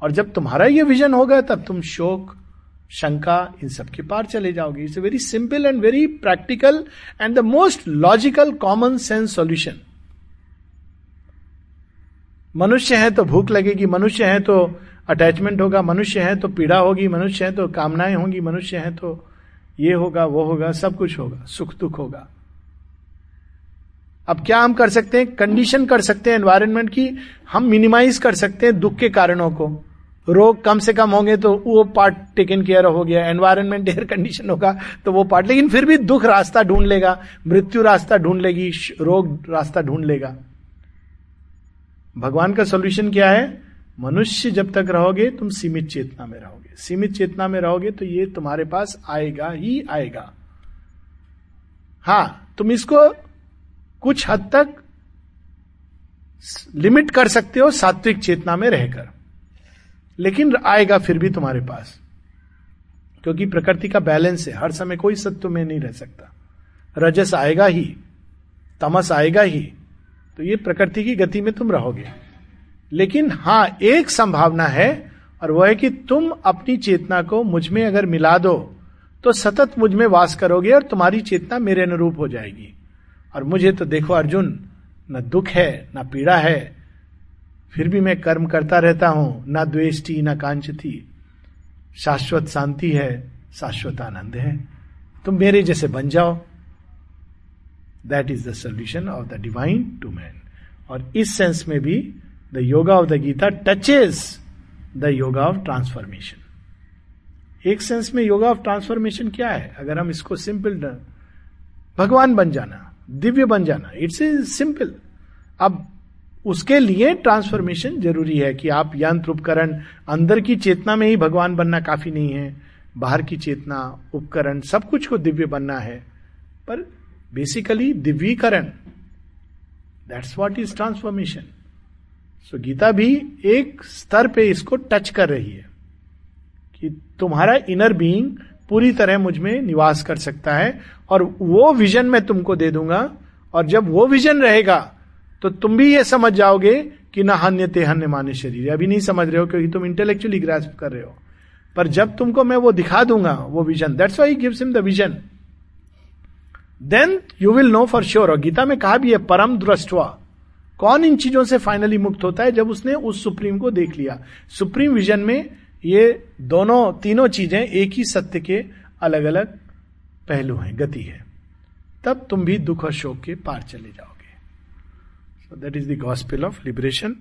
और जब तुम्हारा ये विजन होगा, तब तुम शोक, शंका, इन सब के पार चले जाओगे। It's very simple and very practical and the most logical common sense solution मनुष्य है तो भूख लगेगी, मनुष्य है तो अटैचमेंट होगा, मनुष्य है तो पीड़ा होगी, मनुष्य है तो कामनाएँ होंगी, मनुष्य है तो ये होगा, वो होगा, सब कुछ होगा, सुख दुख होगा। अब क्या हम कर सकते हैं? कंडीशन कर सकते हैं एनवायरमेंट की। हम मिनिमाइज कर सकते हैं दुख के कारणों को। रोग कम से कम होंगे तो वो पार्ट टेकन केयर हो गया। एनवायरमेंट एयर कंडीशन होगा तो वो पार्ट लेकिन फिर भी दुख रास्ता ढूंढ लेगा, मृत्यु रास्ता ढूंढ लेगी, रोग रास्ता ढूंढ लेगा। भगवान का सोल्यूशन क्या है? मनुष्य जब तक रहोगे, तुम सीमित चेतना में रहोगे। सीमित चेतना में रहोगे तो ये तुम्हारे पास आएगा ही आएगा। हाँ, तुम इसको कुछ हद तक लिमिट कर सकते हो सात्विक चेतना में रहकर। लेकिन आएगा फिर भी तुम्हारे पास। क्योंकि प्रकृति का बैलेंस है। हर समय कोई सत्व में नहीं रह सकता। रजस आएगा ही, तमस आएगा ही तो ये प्रकृति की गति में तुम रहोगे। लेकिन हाँ, एक संभावना है, और वह है कि तुम अपनी चेतना को मुझमें अगर मिला दो तो सतत मुझमें वास करोगे और तुम्हारी चेतना मेरे अनुरूप हो जाएगी। और मुझे तो देखो अर्जुन, न दुख है, न पीड़ा है। फिर भी मैं कर्म करता रहता हूँ, न द्वेष्टि, न कांच थी शाश्वत शांति है, शाश्वत आनंद है। तुम मेरे जैसे बन जाओ। That is the solution of the divine to man और इस सेंस में भी the yoga of the Gita touches the yoga of transformation एक सेंस में योगा ऑफ़ ट्रांसफॉर्मेशन क्या है? अगर हम इसको सिंपल भगवान बन जाना। दिव्य बन जाना। इट्स ए सिंपल अब उसके लिए ट्रांसफॉर्मेशन ज़रूरी है कि आप यंत्र उपकरण अंदर की चेतना में ही भगवान बनना काफ़ी नहीं है, बाहर की चेतना, उपकरण, सब कुछ को दिव्य बनना है। पर बेसिकली दिव्यीकरण दैट्स वॉट इज़ ट्रांसफॉर्मेशन सो गीता भी एक स्तर पे इसको टच कर रही है कि तुम्हारा इनर बीइंग पूरी तरह मुझमें निवास कर सकता है और वो विजन मैं तुमको दे दूँगा। और जब वो विजन रहेगा तो तुम भी ये समझ जाओगे कि ना हन्य ते हन्य मान्य शरीर। अभी नहीं समझ रहे हो क्योंकि तुम इंटेलेक्चुअली ग्रेस्प कर रहे हो। पर जब तुमको मैं वो दिखा दूँगा, वो vision that's why gives him the vision then you will know for sure और गीता में कहा भी है, परम दृष्टवा। कौन इन चीज़ों से फाइनली मुक्त होता है जब उसने उस सुप्रीम को देख लिया? सुप्रीम विजन में ये दोनों, तीनों चीज़ें एक ही सत्य के अलग अलग पहलू हैं, गति है। तब तुम भी दुख और शोक के पार चले जाओगे। So that is the gospel of liberation